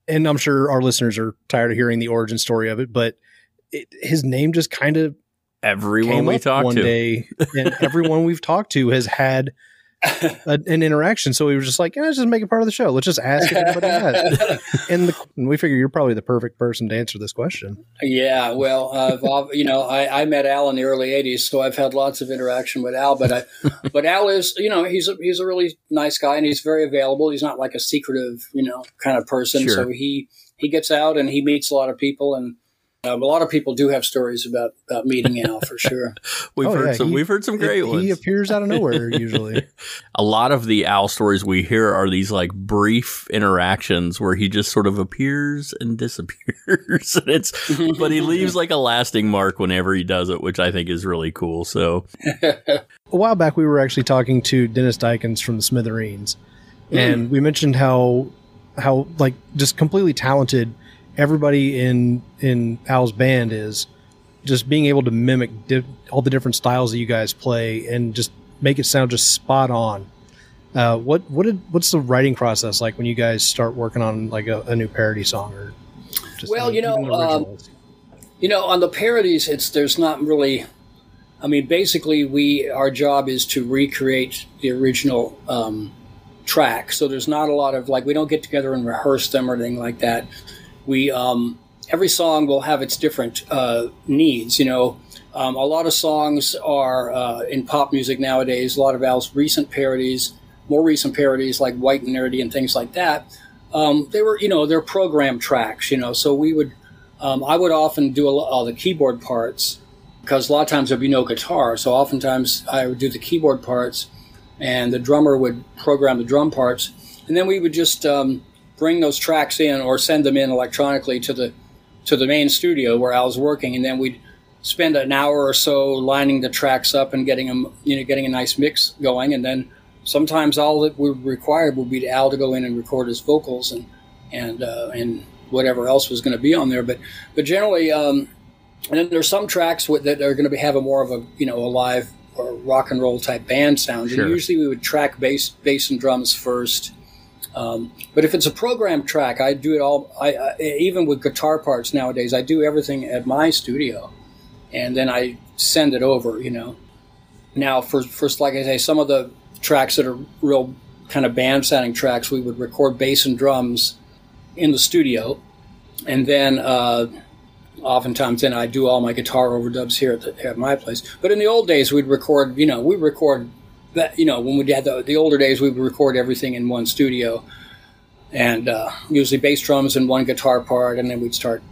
E: and I'm sure our listeners are tired of hearing the origin story of it, but it, his name just kind of
D: everyone we talked
E: one
D: to.
E: day, and everyone we've talked to has had a, an interaction. So we were just like, yeah, let's just make it part of the show. Let's just ask everybody that. and, the, and we figure you're probably the perfect person to answer this question.
H: Yeah, well, you know, I, I, met Al in the early '80s, so I've had lots of interaction with Al. But I, but Al is, you know, he's a, he's a really nice guy, and he's very available. He's not like a secretive, you know, kind of person.
D: Sure.
H: So he he gets out and he meets a lot of people and Um, a lot of people do have stories about, about meeting Al for sure.
D: We've
E: Oh,
D: heard
E: yeah,
D: some.
E: he-
D: we've heard some great
E: he,
D: ones.
E: He appears out of nowhere usually.
D: a lot of the Al stories we hear are these like brief interactions where he just sort of appears and disappears. and it's, but he leaves like a lasting mark whenever he does it, which I think is really cool. So
E: a while back we were actually talking to Dennis Dykens from the Smithereens, and we mentioned how how like just completely talented everybody in in Al's band is, just being able to mimic di- all the different styles that you guys play and just make it sound just spot on. Uh, what what did what's the writing process like when you guys start working on like a, a new parody song or? Just
H: Well,
E: any-
H: you know, um. You know, on the parodies, it's there's not really. I mean, basically, we our job is to recreate the original um, track. So there's not a lot of like we don't get together and rehearse them or anything like that. We um, every song will have its different uh, needs. You know, um, a lot of songs are uh, in pop music nowadays. A lot of Al's recent parodies, more recent parodies like White and Nerdy and things like that. Um, they were, you know, they're program tracks. You know, so we would um, I would often do all the keyboard parts because a lot of times there'd be no guitar. So oftentimes I would do the keyboard parts, and the drummer would program the drum parts, and then we would just um, bring those tracks in or send them in electronically to the to the main studio where I was working, and then we'd spend an hour or so lining the tracks up and getting them, you know, getting a nice mix going, and then sometimes all that we required would be Al to go in and record his vocals and and uh, and whatever else was going to be on there. But but generally, um, and then there's some tracks with, that are going to be have a more of a you know a live or rock and roll type band sound.
D: Sure.
H: And usually we would track bass bass and drums first. Um, but if it's a program track, I do it all. I, I even with guitar parts nowadays, I do everything at my studio, and then I send it over. You know. Now, for first, like I say, some of the tracks that are real kind of band sounding tracks, we would record bass and drums in the studio, and then uh, oftentimes then I do all my guitar overdubs here at, the, at my place. But in the old days, we'd record. You know, we record that. You know, when we had the, the older days, we would record everything in one studio, and uh, usually bass drums and one guitar part, and then we'd start.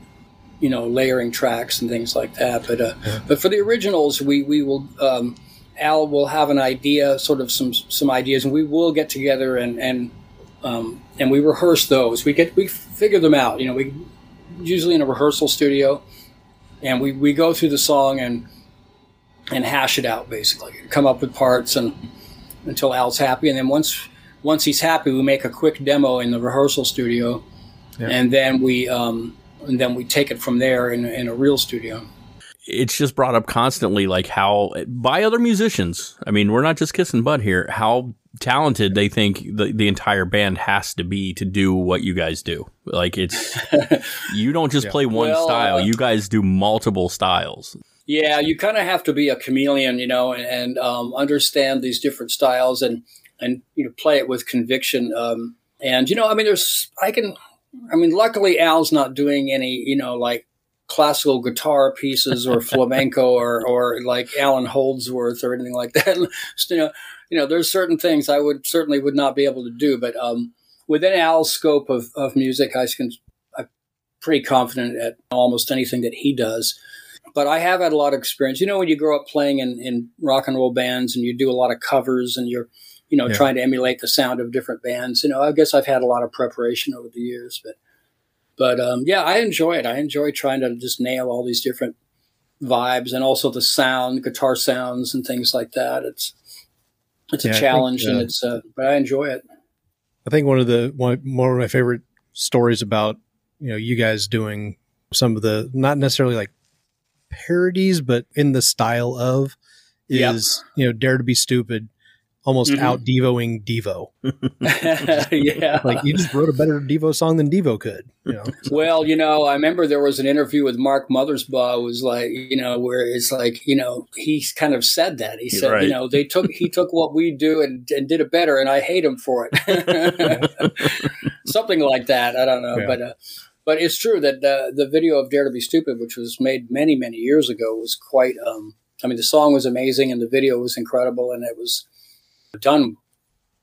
H: You know, layering tracks and things like that. But uh, but for the originals, we we will. Um, Al will have an idea, sort of some some ideas, and we will get together and and um, and we rehearse those. We get we figure them out. You know, we usually in a rehearsal studio, and we, we go through the song and and hash it out basically, come up with parts and until Al's happy, and then once once he's happy, we make a quick demo in the rehearsal studio,
E: Yeah.
H: and then we um, and then we take it from there in, in a real studio.
D: it's just brought up constantly, like how by other musicians. I mean, we're not just kissing butt here. How talented they think the, the entire band has to be to do what you guys do. Like it's you don't just play one
H: Well,
D: style.
H: uh,
D: You guys do multiple styles.
H: Yeah, you kind of have to be a chameleon, you know, and, and um, understand these different styles and and you know play it with conviction. Um, and you know, I mean, there's I can, I mean, luckily Al's not doing any, you know, like classical guitar pieces or flamenco or or like Allan Holdsworth or anything like that. You know, you know, there's certain things I would certainly would not be able to do, but um, within Al's scope of, of music, I can I'm pretty confident at almost anything that he does but I have had a lot of experience. You know, when you grow up playing in, in rock and roll bands and you do a lot of covers and you're, you know,
E: Yeah.
H: trying to emulate the sound of different bands. You know, I guess I've had a lot of preparation over the years, but, but um, yeah, I enjoy it. I enjoy trying to just nail all these different vibes and also the sound, guitar sounds, and things like that. It's it's
E: Yeah,
H: a
E: I think,
H: challenge, and
E: uh,
H: it's uh, but I enjoy it.
E: I think one of the one more of my favorite stories about you know you guys doing some of the not necessarily like parodies, but in the style of
H: Yep.
E: is you know dare to be stupid, almost
H: Mhm.
E: out devoing Devo.
H: yeah,
E: Like you just wrote a better Devo song than Devo could. You know,
H: Well, you know, I remember there was an interview with Mark Mothersbaugh. Was like, you know, where it's like, you know, he kind of said that. He said,
D: Right.
H: you know, they took he took what we do and, and did it better, and I hate him for it. Something like that. I don't know,
E: Yeah.
H: but uh, but it's true that uh, the video of Dare to Be Stupid, which was made many many years ago, was quite. Um, I mean, the song was amazing, and the video was incredible, and it was done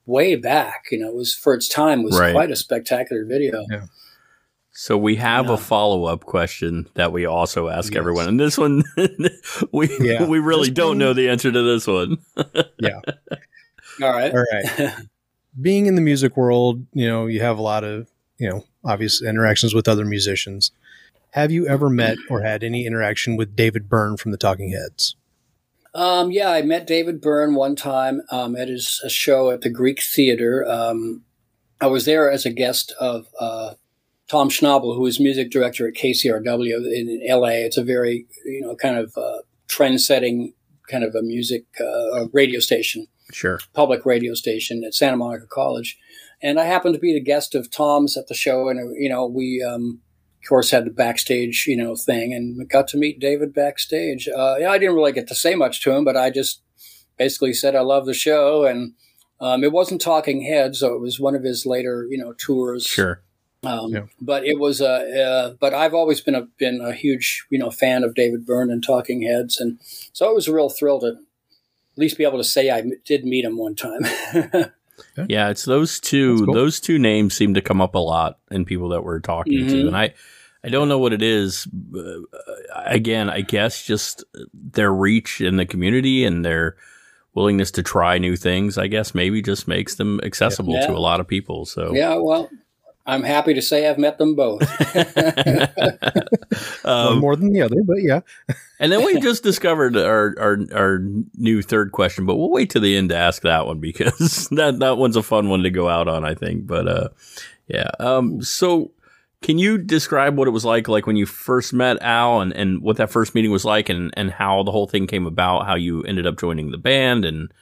H: way back. You know, it was for its time was
D: Right.
H: quite a spectacular video.
D: So we have
H: Yeah.
D: a follow up question that we also ask
E: Yes.
D: everyone, and this one we
E: Yeah.
D: we really
E: This
D: don't
E: one-
D: know the answer to this one. Yeah.
H: All right.
E: All right. Being in the music world, you know, you have a lot of, you know, obvious interactions with other musicians. Have you ever met or had any interaction with David Byrne from the Talking Heads?
H: Um, yeah, I met David Byrne one time um, at his a show at the Greek Theater. Um, I was there as a guest of uh, Tom Schnabel, who is music director at KCRW in, LA. It's a very, you know, kind of uh, trend-setting kind of a music uh, radio station,
D: Sure.
H: public radio station at Santa Monica College. And I happened to be the guest of Tom's at the show, and you know, we um, of course had the backstage, you know, thing, and got to meet David backstage. Uh, yeah, I didn't really get to say much to him, but I just basically said I love the show, and um, it wasn't Talking Heads, so it was one of his later, you know, tours.
D: Sure.
H: Um,
E: Yeah.
H: But it was a, uh, but I've always been a been a huge, you know, fan of David Byrne and Talking Heads, and so it was a real thrill to at least be able to say I m- did meet him one time.
D: Yeah, it's those two.
E: Cool.
D: Those two names seem to come up a lot in people that we're talking to,
H: Mhm.
D: and I, I don't know what it is. Uh, again, I guess just their reach in the community and their willingness to try new things. I guess maybe just makes them accessible
H: Yeah.
D: to a lot of people. So
H: yeah, well, I'm happy to say I've met them both.
E: One
D: um,
E: more than the other, but yeah.
D: and then we just discovered our, our our new third question, but we'll wait to the end to ask that one because that that one's a fun one to go out on, I think. But uh, yeah. Um, so can you describe what it was like, like when you first met Al, and, and what that first meeting was like, and and how the whole thing came about, how you ended up joining the band, and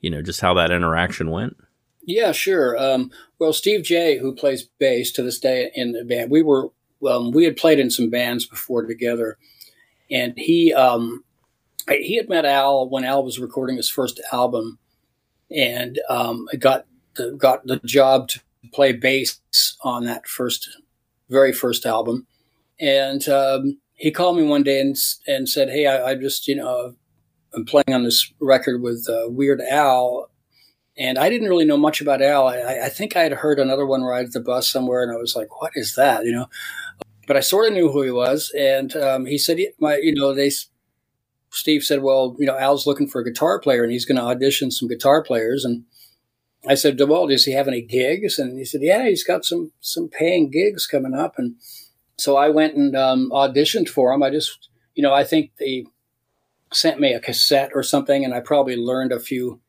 D: you know just how that interaction went?
H: Yeah, sure. Um, well, Steve Jay, who plays bass to this day in the band, we were um, we had played in some bands before together, and he um, he had met Al when Al was recording his first album, and um, got the, got the job to play bass on that first very first album, and um, he called me one day and and said, "Hey, I, I just you know." I'm playing on this record with uh, Weird Al, and I didn't really know much about Al. I, I think I had heard another one ride the bus somewhere, and I was like, "What is that?" You know. But I sort of knew who he was, and um, he said, "My, you know, they." Steve said, "Well, you know, Al's looking for a guitar player, and he's going to audition some guitar players." And I said, "Well, does he have any gigs?" And he said, "Yeah, he's got some some paying gigs coming up." And so I went and um, auditioned for him. I just, you know, I think they sent me a cassette or something, and I probably learned a few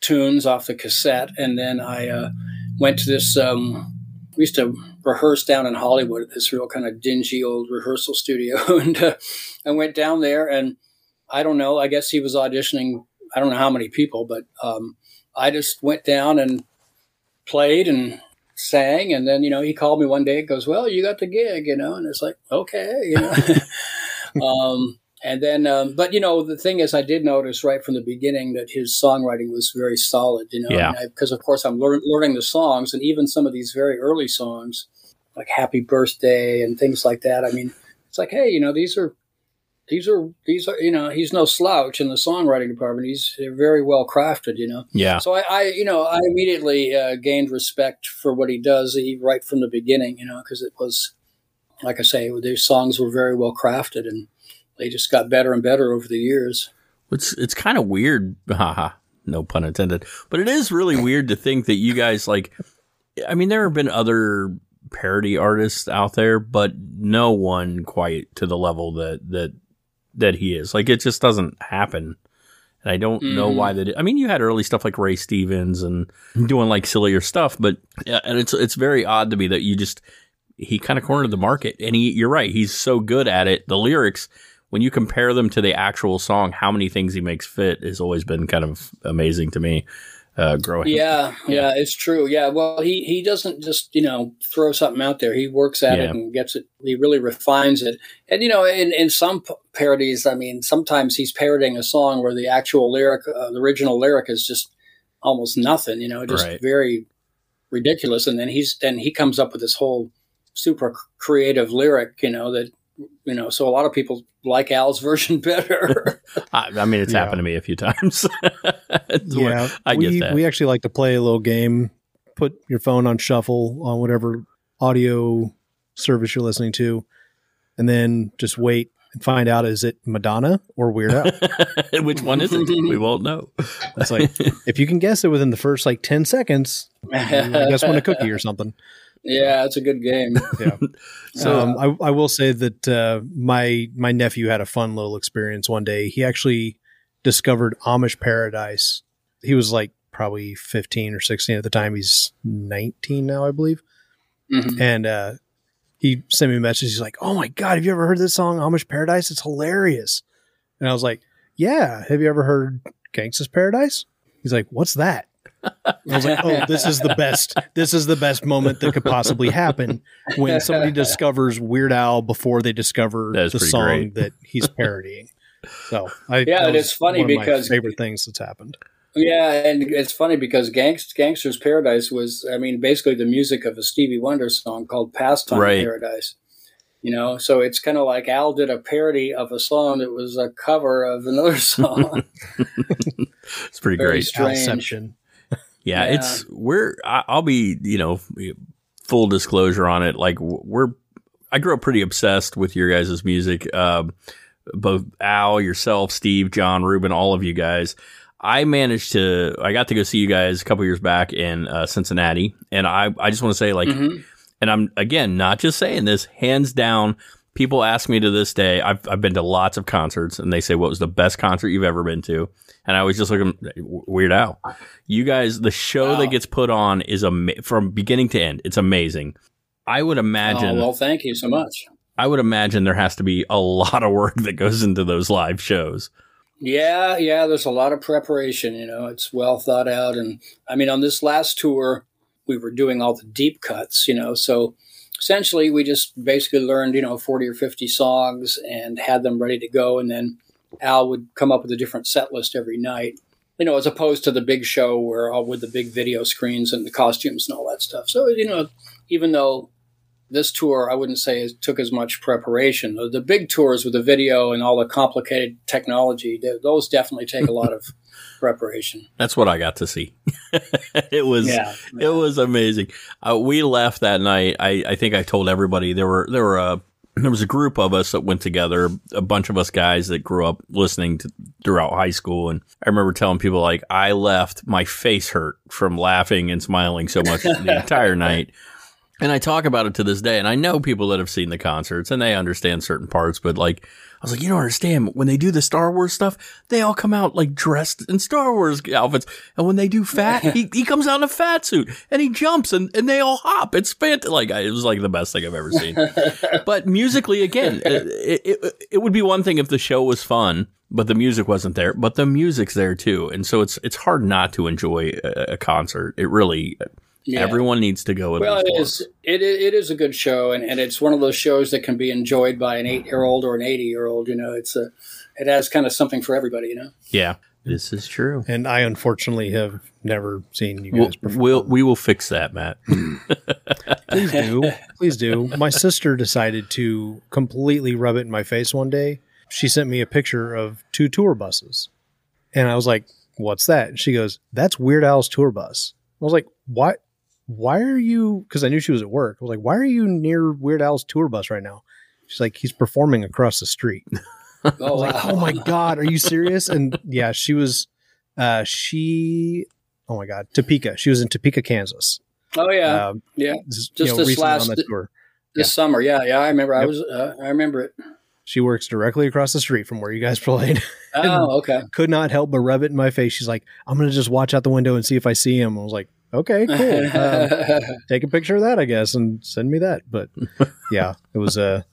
H: tunes off the cassette, and then I uh, went to this. Um, we used to rehearse down in Hollywood at this real kind of dingy old rehearsal studio, and uh, I went down there, and I don't know. I guess he was auditioning. I don't know how many people, but um, I just went down and played and sang, and then you know he called me one day. and goes, "Well, you got the gig," you know, and it's like, okay, you know. um, and then, um, but you know, the thing is, I did notice right from the beginning that his songwriting was very solid. You know,
D: Yeah.
H: because of course I'm learn, learning the songs, and even some of these very early songs, like "Happy Birthday" and things like that. I mean, it's like, hey, you know, these are. These are these are you know he's no slouch in the songwriting department. He's they're very well crafted. You know,
D: Yeah.
H: so I, I you know, I immediately uh, gained respect for what he does he, right from the beginning, you know, because it was, like I say, their songs were very well crafted and they just got better and better over the years.
D: It's it's kind of weird, haha, no pun intended. But it is really weird to think that you guys like. I mean, there have been other parody artists out there, but no one quite to the level that that that he is. Like, it just doesn't happen. And I don't know
H: Mhm.
D: why that. I mean, you had early stuff like Ray Stevens and doing like sillier stuff, but yeah, and it's it's very odd to me that you just he kind of cornered the market. And he, you're right, he's so good at it. The lyrics, when you compare them to the actual song, how many things he makes fit has always been kind of amazing to me. Uh, growing,
H: Yeah, yeah, it's true. Yeah, well, he he doesn't just you know throw something out there. He works at
D: Yeah.
H: it and gets it. He really refines it. And you know, in in some parodies, I mean, sometimes he's parodying a song where the actual lyric, uh, the original lyric, is just almost nothing. You know, just
D: Right.
H: very ridiculous. And then he's then he comes up with this whole super creative lyric. You know that you know. So a lot of people like Al's version better.
D: I, I mean, it's
E: Yeah.
D: happened to me a few times. It's where-
E: Yeah,
D: I get
E: we,
D: that.
E: We actually like to play a little game. Put your phone on shuffle on whatever audio service you're listening to, and then just wait and find out is it Madonna or Weird Al.
D: Which one is it? We won't know.
E: It's like if you can guess it within the first like ten seconds, you, I guess won a cookie or something.
H: Yeah, it's a good game.
E: Yeah.
D: So-
E: um, I, I will say that uh, my my nephew had a fun little experience one day. He actually discovered Amish Paradise. He was like probably 15 or 16 at the time. He's 19 now, I believe.
H: Mhm.
E: And uh, he sent me a message. He's like, "Oh my god, have you ever heard this song Amish Paradise? It's hilarious." And I was like, "Yeah, have you ever heard Gangsta's Paradise?" He's like, "What's that?" I was like, "Oh, this is the best. This is the best moment that could possibly happen when somebody discovers Weird Al before they discover the song
D: great.
E: that he's parodying." So, I,
H: Yeah,
E: that
H: and
E: was
H: it's funny
E: one of my
H: because-
E: favorite things that's happened.
H: Yeah, and it's funny because Gangst- Gangster's Paradise was, I mean, basically the music of a Stevie Wonder song called Pastime
D: Right.
H: Paradise. You know, so it's kind of like Al did a parody of a song that was a cover of another song.
D: It's pretty
H: Very
D: great.
H: strange.
E: Alception.
D: Yeah,
H: Yeah.
D: it's we're. I- I'll be you know full disclosure on it. Like we're. I grew up pretty obsessed with your guys' music. Um, both Al, yourself, Steve, Jon, Ruben, all of you guys. I managed to. I got to go see you guys a couple years back in uh, Cincinnati, and I. I just want to say like,
H: Mhm.
D: and I'm again not just saying this. Hands down, people ask me to this day. I've I've been to lots of concerts, and they say what was the best concert you've ever been to, and I was just looking Weird Al. You guys, the show
H: Wow.
D: that gets put on is ama- from beginning to end. It's amazing. I would
H: oh,
D: imagine.
H: well, thank you so much.
D: I would imagine there has to be a lot of work that goes into those live shows.
H: Yeah, yeah, there's a lot of preparation, you know, it's well thought out. And I mean, on this last tour, we were doing all the deep cuts, you know, so essentially we just basically learned, you know, 40 or 50 songs and had them ready to go. And then Al would come up with a different set list every night, you know, as opposed to the big show where all with the big video screens and the costumes and all that stuff. So, you know, even though this tour, I wouldn't say it took as much preparation. The big tours with the video and all the complicated technology, those definitely take a lot of preparation.
D: That's what I got to see. it was
H: Yeah.
D: it was amazing. Uh, we left that night. I, I think I told everybody there were there were a there was a group of us that went together, a bunch of us guys that grew up listening to throughout high school, and I remember telling people like I left, my face hurt from laughing and smiling so much the entire night. And I talk about it to this day, and I know people that have seen the concerts and they understand certain parts, but like was like, you don't understand when they do the Star Wars stuff, they all come out like dressed in Star Wars outfits, and when they do fat, he, he comes out in a fat suit and he jumps and, and they all hop. It's fantastic. Like it was like the best thing I've ever seen. but musically, again, it, it, it would be one thing if the show was fun, but the music wasn't there. But the music's there too, and so it's it's hard not to enjoy a, a concert. It really.
H: Yeah.
D: Everyone needs to go. At
H: Well,
D: least
H: it
D: once.
H: is. It, i- it is a good show, and, and it's one of those shows that can be enjoyed by an eight year old or an eighty year old. You know, it's a it has kind of something for everybody. You know.
D: Yeah, this is true.
E: And I unfortunately have never seen you
D: We'll,
E: guys perform.
D: we'll we will fix that, Matt.
E: Please do. Please do. My sister decided to completely rub it in my face one day. She sent me a picture of two tour buses. And I was like, What's that? And she goes, That's Weird Al's tour bus. I was like, Why why are you because I knew she was at work. I was like, Why are you near Weird Al's tour bus right now? She's like, He's performing across the street. I
H: Oh,
E: was like,
H: wow.
E: Oh my God, are you serious? And yeah, she was uh she oh my God, Topeka. She was in Topeka, Kansas.
H: Oh yeah,
E: Um,
H: yeah.
E: this-
H: Just this last-
E: on that tour.
H: This summer, yeah, yeah. I remember. I was. Uh, I remember it.
E: She works directly across the street from where you guys played.
H: Oh, okay.
E: Could not help but rub it in my face. She's like, "I'm gonna just watch out the window and see if I see him." I was like, "Okay, cool. Um, take a picture of that, I guess, and send me that." But yeah, it was a.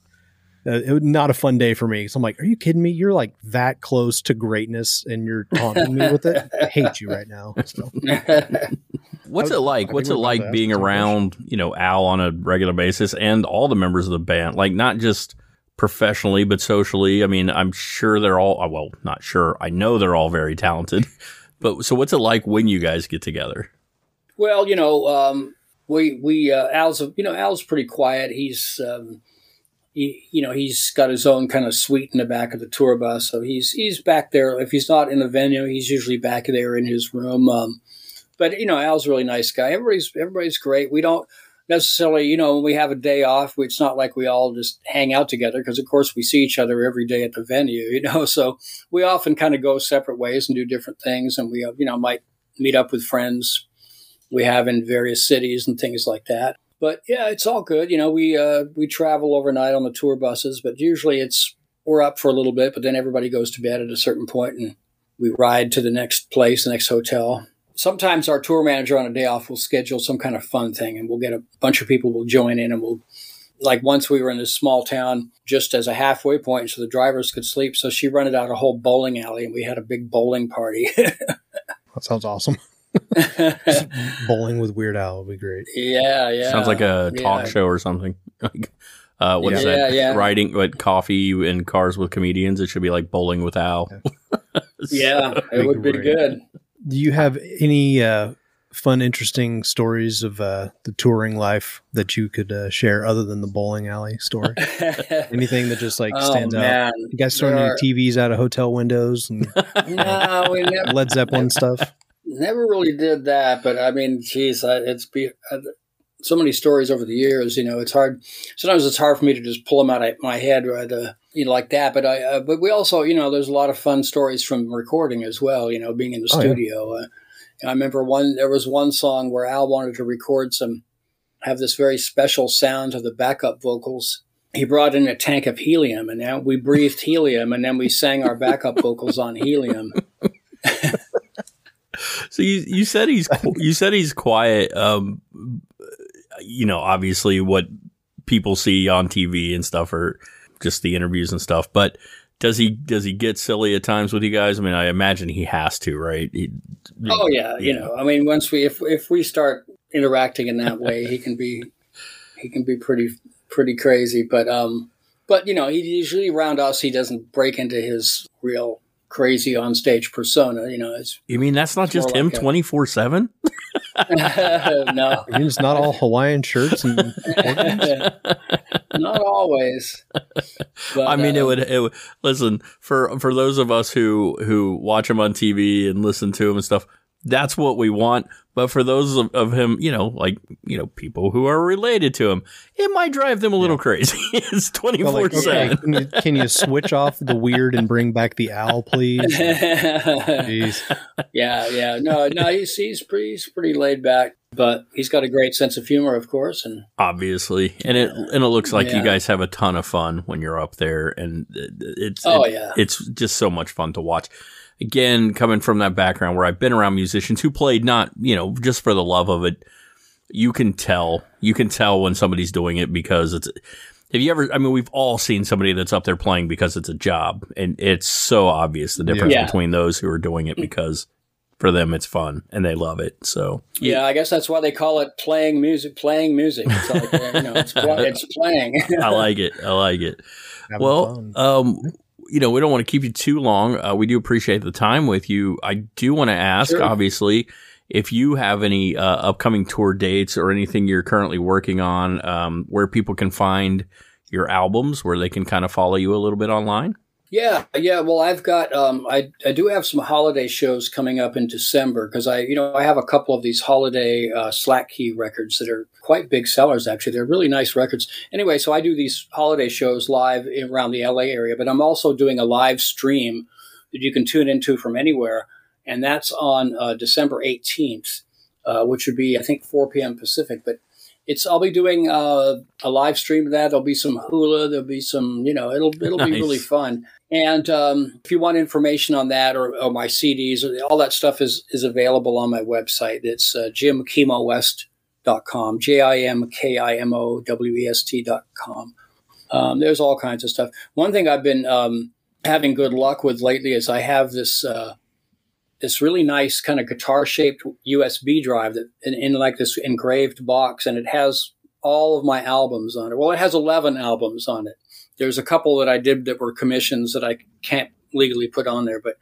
E: Uh, it was not a fun day for me. So I'm like, "Are you kidding me? You're like that close to greatness, and you're taunting me with it. I hate you right now." So,
D: What's it like? What's it like being around, you know, Al on a regular basis and all the members of the band? Like not just professionally, but socially. I mean, I'm sure they're all uh, well, not sure. I know they're all very talented. But so what's it like when you guys get together?
H: Well, you know, um, we we uh, Al's you know Al's pretty quiet. He's um, he, you know he's got his own kind of suite in the back of the tour bus, so he's he's back there. If he's not in the venue, he's usually back there in his room. Um, but you know, Al's a really nice guy. Everybody's everybody's great. We don't. necessarily, you know, when we have a day off, it's not like we all just hang out together because, of course, we see each other every day at the venue, you know. So we often kind of go separate ways and do different things, and we, uh, you know, might meet up with friends we have in various cities and things like that. But yeah, it's all good. You know, we uh, we travel overnight on the tour buses, but usually it's we're up for a little bit, but then everybody goes to bed at a certain point and we ride to the next place, the next hotel. Sometimes our tour manager on a day off will schedule some kind of fun thing and we'll get a bunch of people will join in and we'll like once we were in this small town just as a halfway point so the drivers could sleep. So she rented out a whole bowling alley and we had a big bowling party.
E: That sounds awesome. Bowling with Weird Al would be great.
H: yeah, yeah.
D: Sounds like a talk
H: Yeah.
D: show or something. Like, uh, what is
H: Yeah.
D: that?
H: Yeah, yeah.
D: Riding what coffee in cars with comedians. It should be like bowling with Al.
H: Yeah, it would be
E: great.
H: good.
E: Do you have any uh, fun, interesting stories of uh, the touring life that you could uh, share other than the bowling alley story? Anything that just like
H: oh
E: stands out? You guys throwing
H: are-
E: TVs out of hotel windows and
H: no, we never,
E: Led Zeppelin stuff?
H: Never really did that. But I mean, geez, I, it's be uh, so many stories over the years. You know, it's hard. Sometimes it's hard for me to just pull them out of my head, right? Uh, you know, like that. But I, uh, but we also, you know, there's a lot of fun stories from recording as well. You know, being in the
E: Oh, yeah.
H: studio. Uh, I remember one. There was one song where Al wanted to record some, have this very special sound to the backup vocals. He brought in a tank of helium, and then we breathed helium, and then we sang our backup vocals on helium.
D: So you you said he's you said he's quiet. Um, you know, obviously what people see on TV and stuff are just the interviews and stuff. But does he does he get silly at times with you guys? I mean, I imagine he has to, right? He,
H: Oh yeah, you
D: Yeah.
H: know, I mean, once we if if we start interacting in that way, he can be he can be pretty pretty crazy. But um, but you know, he usually around us, he doesn't break into his real crazy on stage persona. You know, it's
D: You mean that's not just
H: more
D: him twenty four seven?
H: no,
E: I mean, it's not all Hawaiian shirts and
H: not always. But,
D: I mean, it
H: um,
D: would. It would listen for for those of us who who watch him on TV and listen to him and stuff. That's what we want. But for those of, of him, you know, like you know, people who are related to him, it might drive them a little crazy. it's 24
E: Well, like, okay,
D: seven.
E: can, you, can you switch off the weird and bring back the owl, please? Jeez.
H: yeah, yeah. No, no, he's he's pretty he's pretty laid back, but he's got a great sense of humor, of course, and
D: Obviously, and it and it looks like you guys have a ton of fun when you're up there, and it's
H: Oh,
D: it-
H: yeah.
D: it's just so much fun to watch. Again, coming from that background where I've been around musicians who played not you know just for the love of it, you can tell you can tell when somebody's doing it because it's. Have you ever? I mean, we've all seen somebody that's up there playing because it's a job, and it's so obvious the difference
H: Yeah.
D: between those who are doing it because for them it's fun and they love it. So
H: yeah, I guess that's why they call it playing music. Playing music. It's like you know, it's, it's playing.
D: I like it. I like it.
E: Having
D: well, um, you know, we don't want to keep you too long. Uh, we do appreciate the time with you. I do want to ask,
H: Sure.
D: obviously, if you have any uh, upcoming tour dates or anything you're currently working on, um, where people can find your albums, where they can kind of follow you a little bit online.
H: Yeah, yeah. Well, I've got um, I I do have some holiday shows coming up in December because I you know I have a couple of these holiday uh, slack key records that are quite big sellers. Actually, they're really nice records. Anyway, so I do these holiday shows live in- around the LA area, but I'm also doing a live stream that you can tune into from anywhere, and that's on uh, December 18th, uh, which would be I think 4 p.m. Pacific, but. It's. I'll be doing uh, a live stream of that. There'll be some hula. There'll be some. You know, it'll it'll be really fun. And um, if you want information on that or, or my CDs, all that stuff is, is available on my website. It's uh, jimkimowest.com, J I M K I M O W E S T.com. Um, there's all kinds of stuff. One thing I've been um, having good luck with lately is I have this uh, this really nice kind of guitar shaped USB drive that in, in like this engraved box, and it has all of my albums on it. Well, it has 11 albums on it there's a couple that I did that were commissions that I can't legally put on there, but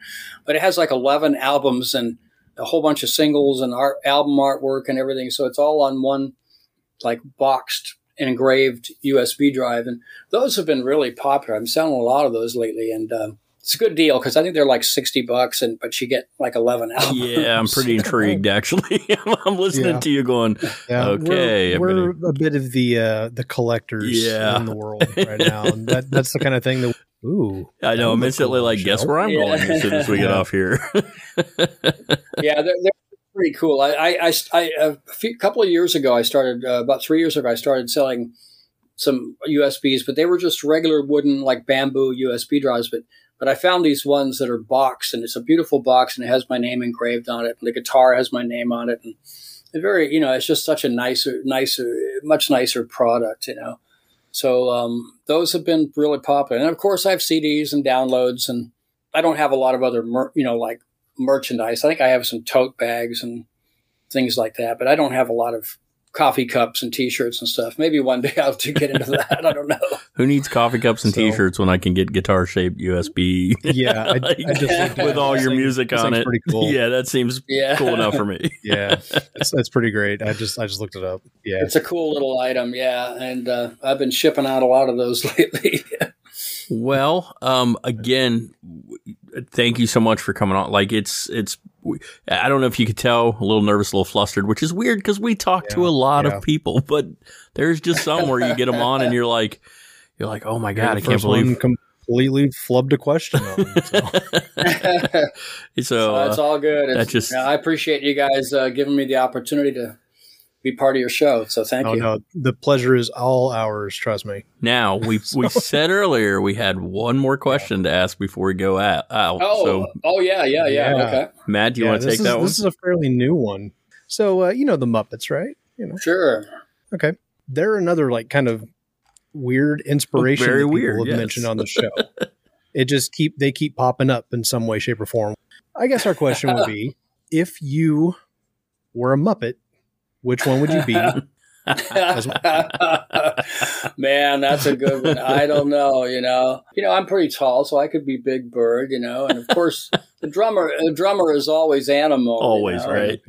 H: but it has like 11 albums and a whole bunch of singles and art, album artwork and everything. So it's all on one like boxed engraved USB drive, and those have been really popular. I'm selling a lot of those lately, and um, it's a good deal because I think they're like sixty bucks, and but you get like eleven albums.
D: Yeah, I'm pretty intrigued actually. I'm listening
E: Yeah.
D: to you going,
E: Yeah,
D: Okay, I'm
E: we're,
D: gonna-
E: a bit of the uh, the collectors
D: Yeah.
E: in the world right now, and that, that's the kind of thing that. Ooh,
D: I know, I'm instantly
E: cool,
D: like, guess where I'm
H: Yeah.
D: going as soon as we get off here.
H: yeah, they're, they're pretty cool. I, I, I, I a few, couple of years ago, I started uh, about three years ago. I started selling some USBs, but they were just regular wooden, like bamboo USB drives. But but I found these ones that are boxed, and it's a beautiful box, and it has my name engraved on it. And the guitar has my name on it, and very, you know, it's just such a nicer, nicer, much nicer product, you know. So um, those have been really popular, and of course, I have CDs and downloads, and I don't have a lot of other, mer- you know, like merchandise. I think I have some tote bags and things like that, but I don't have a lot of coffee cups and T-shirts and stuff. Maybe one day I'll to get into that. I don't know.
D: Who needs coffee cups and
E: So-
D: t-shirts when I can get guitar shaped USB?
E: Yeah, I,
D: Like,
E: I just looked
D: with all your
E: thing-
D: music
E: this
D: on it.
E: Pretty cool.
D: Yeah, that seems
H: Yeah,
D: cool enough for me.
E: yeah, that's, that's pretty great. I just I just looked it up. Yeah,
H: It's a cool little item, yeah, and uh, I've been shipping out a lot of those lately.
D: Well, um, again, w- thank you so much for coming on. Like it's it's I don't know if you could tell a little nervous, a little flustered, which is weird because we talk to a lot
E: yeah.
D: of people, but there's just some where you get them on and you're like, you're like, oh my god, I
E: the
D: can't
E: first one
D: believe.
E: completely flubbed a question. On, so.
D: so
H: so
D: uh,
H: it's all good. It's,
D: that just-
H: yeah, I appreciate you guys uh, giving me the opportunity to be part of your show. So thank
E: oh
H: you.
E: no, the pleasure is all ours. Trust me.
D: now we we said earlier we had one more question to ask before we go out. out.
H: Oh,
D: So
H: oh yeah, yeah, yeah.
E: Yeah.
H: Okay,
D: Matt, do you
E: Yeah,
D: want to take
E: is,
D: that one?
E: This is a fairly new one. So uh, you know the Muppets, right? You know.
H: sure.
E: Okay. They're another like kind of weird inspiration
D: Very
E: that people
D: weird,
E: have
D: yes.
E: mentioned on the show. it just keep they keep popping up in some way, shape, or form. I guess our question would be if you were a Muppet, which one would you be?
H: Man, that's a good one. I don't know, you know. You know, I'm pretty tall, so I could be Big Bird, you know. And of course, the drummer, the drummer is always animal. you
D: Always
H: know.
D: right.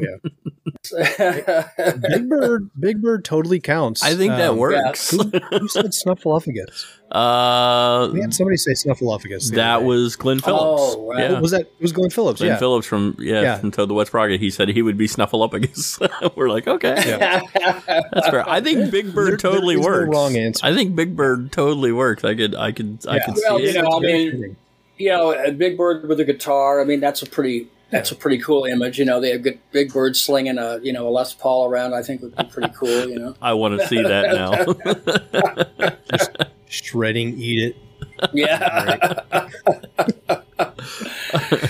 E: Big Bird, Big Bird totally counts.
D: I think that
E: Um,
D: works.
E: Who, who said Snuffleupagus?
D: uh,
E: We had somebody say Snuffleupagus.
D: that
E: day.
D: was Glenn Phillips.
H: Oh, right.
D: Yeah.
E: was that. It was Glenn Phillips.
D: Glenn
E: yeah.
D: Phillips from yeah,
E: Yeah.
D: from Toad the Wet Sprocket. He said he would be Snuffleupagus. We're like, okay, that's fair. I think Big Bird
E: There- there
D: totally
E: no
D: works.
E: wrong answer.
D: I think Big Bird totally works. I could, I could, I could
H: Well,
D: see
H: you
D: it.
H: know, I mean, you know, a Big Bird with a guitar. I mean, that's a pretty. That's a pretty cool image, you know. They have good Big birds slinging a, you know, a Les Paul around. I think would be pretty cool, you know.
D: I want to see that now.
E: shredding, eat it.
H: Yeah.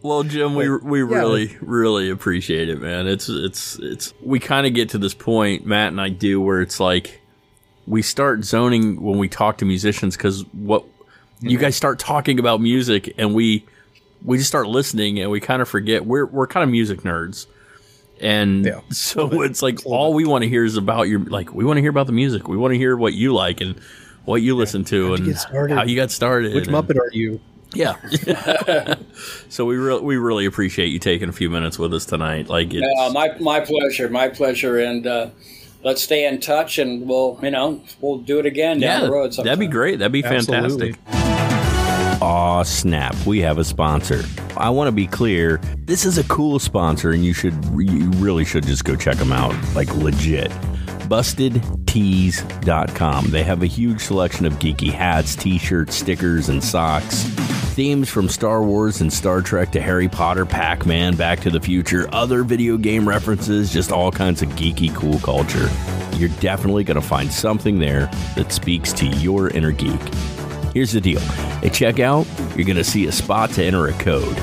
D: Well, Jim, we we really really appreciate it, man. It's it's it's we kind of get to this point, Matt and I do, where it's like we start zoning when we talk to musicians because what you mm-hmm. guys start talking about music and we we just start listening and we kind of forget we're we're kind of music nerds. And
E: Yeah.
D: so it's like all we want to hear is about your like we want to hear about the music. We want to hear what you like and what you listen to
E: How'd
D: and
E: get
D: how you got started.
E: Which
D: and-
E: Muppet are you?
D: yeah. so we re- we really appreciate you taking a few minutes with us tonight. Like it's,
H: Uh, my my pleasure, my pleasure, and uh, let's stay in touch, and we'll you know we'll do it again down the road.
D: that'd be great. That'd be
E: Absolutely.
D: fantastic. Aw, snap! We have a sponsor. I want to be clear. This is a cool sponsor, and you should you really should just go check them out. Like legit. BustedTees.com. They have a huge selection of geeky hats, t-shirts, stickers, and socks. Themes from Star Wars and Star Trek to Harry Potter, Pac Man, Back to the Future, other video game references, just all kinds of geeky, cool culture. You're definitely going to find something there that speaks to your inner geek. Here's the deal at checkout, you're going to see a spot to enter a code.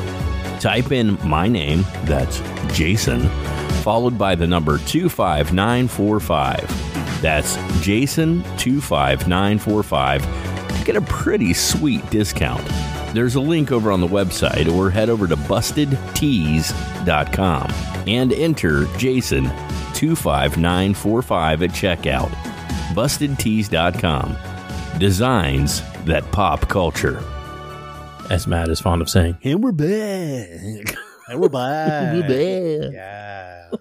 D: Type in my name, that's Jason, followed by the number 25945. That's Jason25945 to get a pretty sweet discount. There's a link over on the website or head over to bustedtees.com and enter Jason25945 at checkout. Bustedtees.com. Designs that pop culture. As Matt is fond of saying. And we're back.
E: And we're back.
D: we're back.
E: Yeah.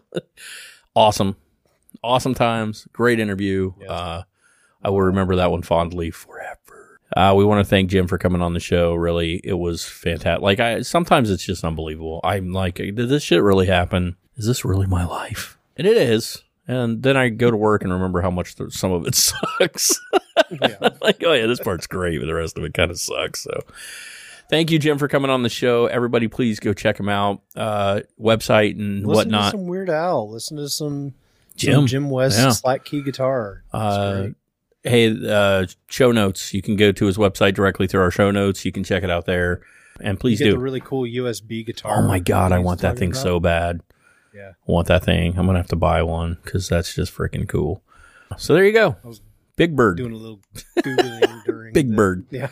D: Awesome. Awesome times. Great interview.
E: Yes.
D: Uh, I will remember that one fondly forever. Uh, we want to thank Jim for coming on the show. Really, it was fantastic. Like I sometimes it's just unbelievable. I'm like, did this shit really happen? Is this really my life? And it is. And then I go to work and remember how much the, some of it sucks. like, oh yeah, this part's great, but the rest of it kind of sucks. So, thank you, Jim, for coming on the show. Everybody, please go check him out. Uh, website and whatnot.
E: Listen
D: whatnot.
E: to some Weird Al. Listen to some
D: Jim.
E: some Jim West
D: Yeah.
E: slack key guitar.
D: Uh, hey, uh, show notes. You can go to his website directly through our show notes. You can check it out there. And please do.
E: the really cool USB guitar.
D: Oh my god, I want that thing
E: about.
D: so bad.
E: Yeah.
D: Want that thing. I'm gonna have to buy one because that's just freaking cool. So there you go. Big Bird,
E: Doing a little googling during
D: Big
E: the-
D: Bird,
E: Yeah,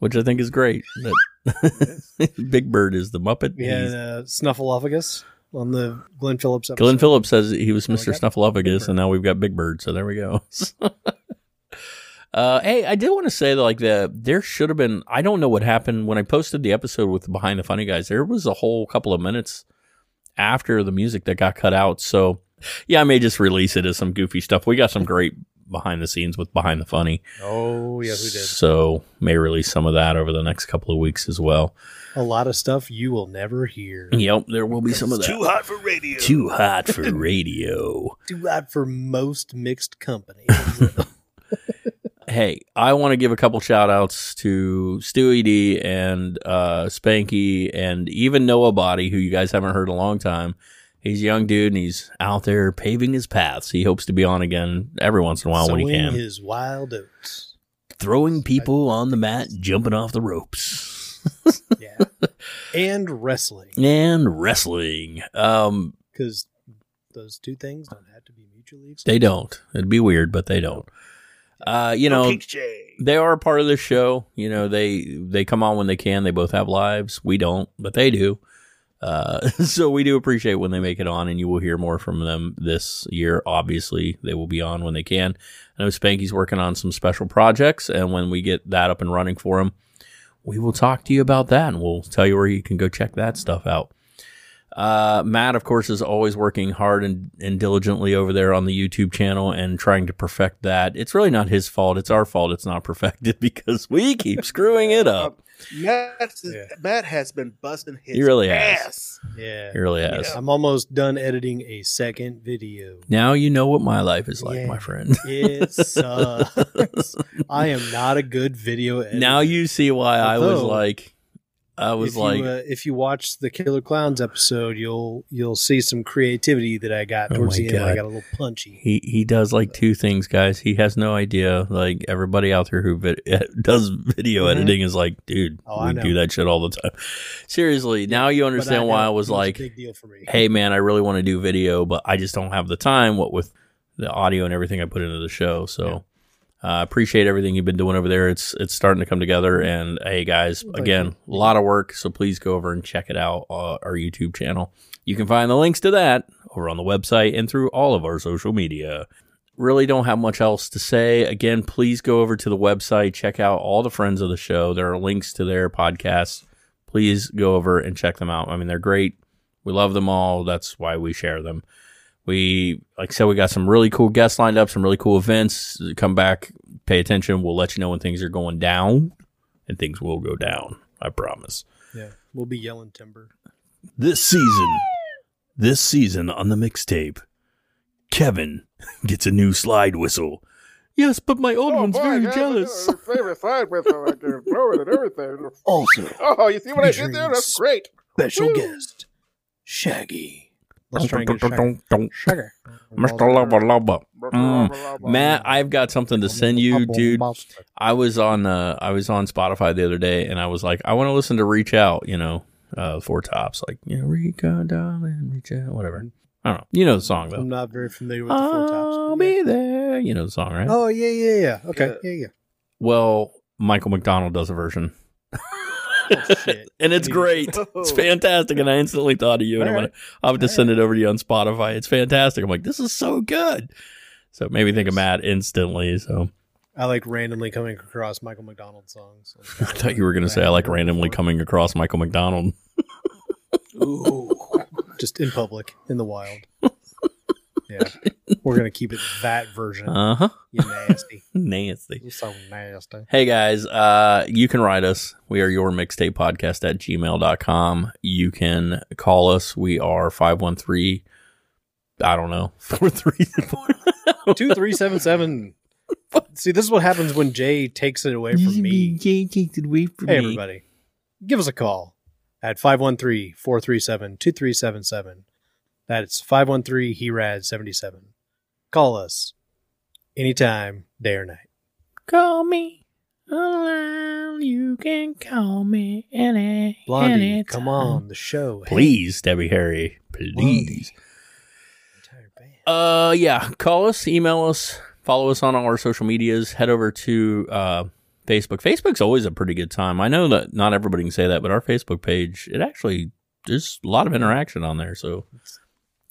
D: which I think is great. Big Bird is the Muppet. He's-
E: uh, Snuffleupagus on the Glenn Phillips episode.
D: Glenn Phillips says he was Mr.
E: got
D: Snuffleupagus, and now we've got Big Bird. So there we go. uh, hey, I did want to say that, like the there should have been. I don't know what happened when I posted the episode with the Behind the Funny guys. There was a whole couple of minutes after the music that got cut out. So yeah, I may just release it as some goofy stuff. We got some great behind the scenes with Behind the Funny.
E: Oh yes, we did
D: So may release some of that over the next couple of weeks as well.
E: a lot of stuff you will never hear.
D: Yep, there will be some of that.
F: Too hot for radio.
D: Too hot for radio.
E: Too hot for most mixed companies.
D: hey, I want to give a couple shout outs to Stewie D and uh, Spanky and even Noah Body, who you guys haven't heard in a long time. He's a young dude and he's out there paving his paths. He hopes to be on again every once in a while when he can.
E: his wild oats.
D: Throwing people on the mat, jumping off the ropes,
E: Yeah, and wrestling
D: and wrestling. Um,
E: because those two things don't have to be mutually exclusive.
D: they don't. It'd be weird, but they don't. Uh, you know, they are a part of the show. You know, they they come on when they can. They both have lives. We don't, but they do. Uh, so we do appreciate when they make it on, and you will hear more from them this year. Obviously, they will be on when they can. I know Spanky's working on some special projects, and when we get that up and running for him, we will talk to you about that, and we'll tell you where you can go check that stuff out. Uh, Matt, of course, is always working hard and, and diligently over there on the YouTube channel and trying to perfect that. It's really not his fault. It's our fault. It's not perfected because we keep screwing it up.
F: Matt,
E: Yeah.
F: Matt has been busting his
D: He really has.
F: ass.
E: Yeah,
D: It really has.
E: I'm almost done editing a second video.
D: Now you know what my life is like,
E: Yeah.
D: my friend.
E: It sucks. I am not a good video editor.
D: now you see why I was like, I was
E: if
D: like,
E: you, uh, if you watch the Killer Clowns episode, you'll you'll see some creativity that I got
D: Oh
E: towards
D: my
E: the end. I got a little punchy.
D: He he does like two things, guys. He has no idea. Like everybody out there who vid- does video
E: Mhm.
D: editing is like, dude,
E: Oh,
D: we do that shit all the time. Seriously, now you understand
E: I
D: why I was like,
E: big deal for me.
D: hey man, I really want to do video, but I just don't have the time. What with the audio and everything I put into the show, so. I appreciate everything you've been doing over there. It's it's starting to come together. And hey, guys, again, a lot of work. So please go over and check it out. Uh, our YouTube channel. You can find the links to that over on the website and through all of our social media. Really don't have much else to say. Again, please go over to the website, check out all the friends of the show. There are links to their podcasts. Please go over and check them out. I mean, they're great. We love them all. That's why we share them. We, like I said, we got some really cool guests lined up, some really cool events. Come back, pay attention. We'll let you know when things are going down, and things will go down. I promise.
E: Yeah, we'll be yelling timber.
D: This season, this season on the mixtape, Kevin gets a new slide whistle. Yes, but my old oh, one's very jealous.
F: Favorite side with I can throw it and everything.
E: Also,
F: Oh, you see what I did there? That's great.
E: special guest Shaggy. Let's try and get Shaggy. Shaggy.
D: Mr. Lover Lover. Mm. Matt, I've got something to send you, dude. I was on uh, I was on Spotify the other day, and I was like, I want to listen to "Reach Out." You know, uh, Four Tops, like you know, "Reach Out, darling, reach out," whatever. I don't know. You know the song though.
E: I'm not very familiar with the four tops.
D: I'll
E: yeah.
D: be there. You know the song, right?
E: Oh yeah, yeah, yeah. Okay, yeah, yeah, yeah.
D: Well, Michael McDonald does a version,
E: Oh, shit.
D: and it's
E: I need to-
D: great. It's fantastic, and I instantly thought of you. And I'm gonna, I'll have to send it over to you on Spotify. It's fantastic. I'm like, this is so good. So it made me think of Matt instantly. So
E: I like randomly coming across Michael McDonald songs.
D: I thought you were gonna say I like randomly coming across Michael McDonald.
E: Ooh, just in public, in the wild. Yeah, We're gonna keep it that version.
D: Uh huh.
E: you nasty.
D: Nasty.
E: You're so nasty.
D: Hey guys, uh, you can write us. We are your mixtape podcast at gmail.com. You can call us. We are 513, I don't know, 43.
E: Two three seven seven. See, this is what happens when Jay takes it away from me.
D: Jay takes it away from
E: Hey,
D: me.
E: everybody, give us a call at 513-437-2377. That's 513 HERAD 77. Call us anytime, day or night.
D: Call me. Around, you can call me any.
E: Blondie,
D: anytime.
E: come on, the show. Hey,
D: Please, Debbie Harry. Please.
E: entire band.
D: Uh, yeah. Call us, email us, follow us on all our social medias. Head over to uh, Facebook. Facebook's always a pretty good time. I know that not everybody can say that, but our Facebook page, it actually there's a lot of interaction on there. So it's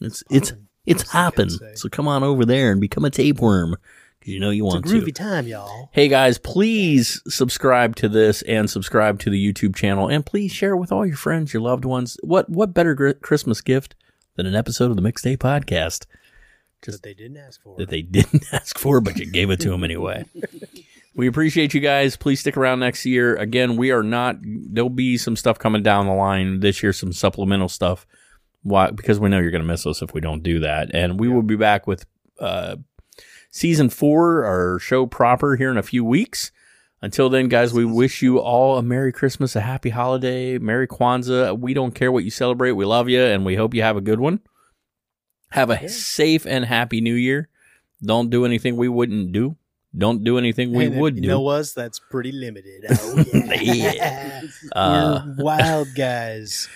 D: it's it's hopping.
E: say.
D: So come on over there and become a tapeworm because you know you
E: It's a
D: want
E: groovy
D: to.
E: time, y'all.
D: Hey guys, please subscribe to this and subscribe to the YouTube channel, and please share it with all your friends, your loved ones. What what better gr- Christmas gift than an episode of the Mixtape Podcast?
E: That they didn't ask for.
D: that they didn't ask for, but you gave it to them anyway. we appreciate you guys. Please stick around next year. Again, we are not. There'll be some stuff coming down the line this year, some supplemental stuff. Why? Because we know you're going to miss us if we don't do that, and we will be back with uh, season four, our show proper, here in a few weeks. Until then, guys, we wish you all a Merry Christmas, a Happy Holiday, Merry Kwanzaa. We don't care what you celebrate. We love you, and we hope you have a good one. Have a safe and happy New Year. Don't do anything we wouldn't do. Don't do anything we
E: And
D: would
E: you
D: do.
E: know us, that's pretty limited. Oh, yeah.
D: Uh,
E: We're wild guys.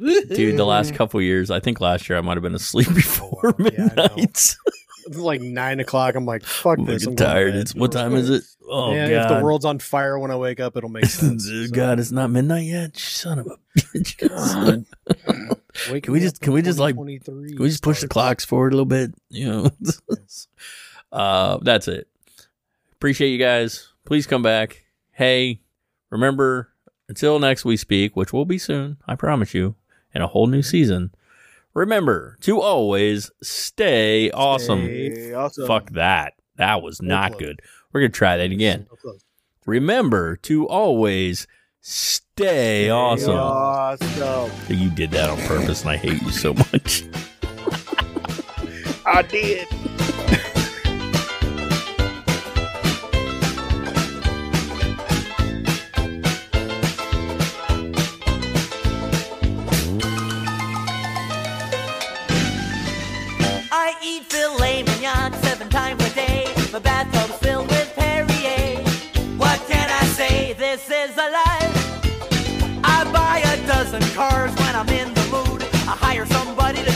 D: Dude, the last couple years, I think last year I might have been asleep before
E: Yeah,
D: midnight.
E: It's like nine o'clock. I'm like, fuck
D: I'm
E: this. I'm
D: fucking
E: going to
D: tired. It's what time is it? Oh
E: yeah, if the world's on fire when I wake up, it'll make sense. So,
D: God, it's not midnight yet. Son of a bitch.
E: God.
D: Can we just- can we just, like, Can we just push the clocks forward a little bit? You know. uh, that's it. Appreciate you guys. Please come back. Hey, remember until next we speak, which will be soon, I promise you, in a whole new season. Remember to always stay awesome.
F: Hey, awesome.
D: Fuck that. That was not
E: close.
D: good. We're gonna try that again.
E: So.
D: Remember to always stay awesome.
F: Awesome.
D: You did that on purpose, and I hate you so much.
F: I did.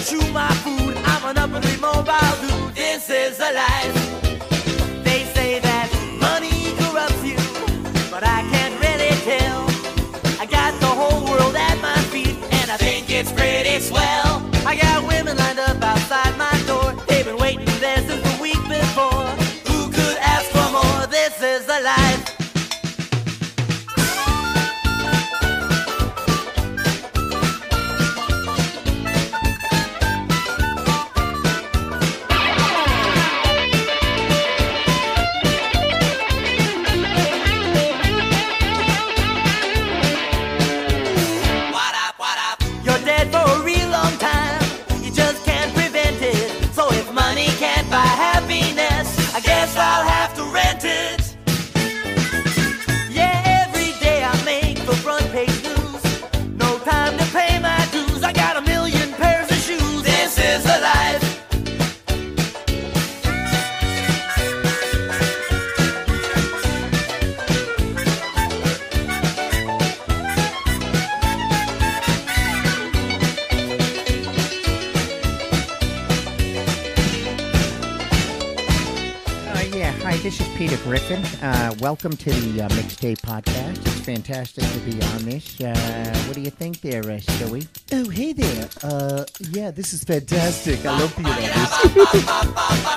I: Chew my food. I'm an up and mobile dude. This is a life.
J: Welcome to the uh, Mixtape Podcast. It's fantastic to be on this. Uh, what do you think there, uh, Stewie?
K: Oh, hey there. Uh, yeah, this is fantastic. I love being on this.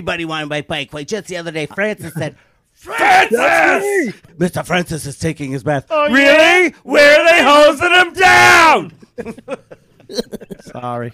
L: Everybody wanted my bike. Like just the other day, Francis said, Francis! Mr. Francis is taking his bath.
M: Oh,
L: really?
M: yeah?
L: Where are they hosing him down? Sorry.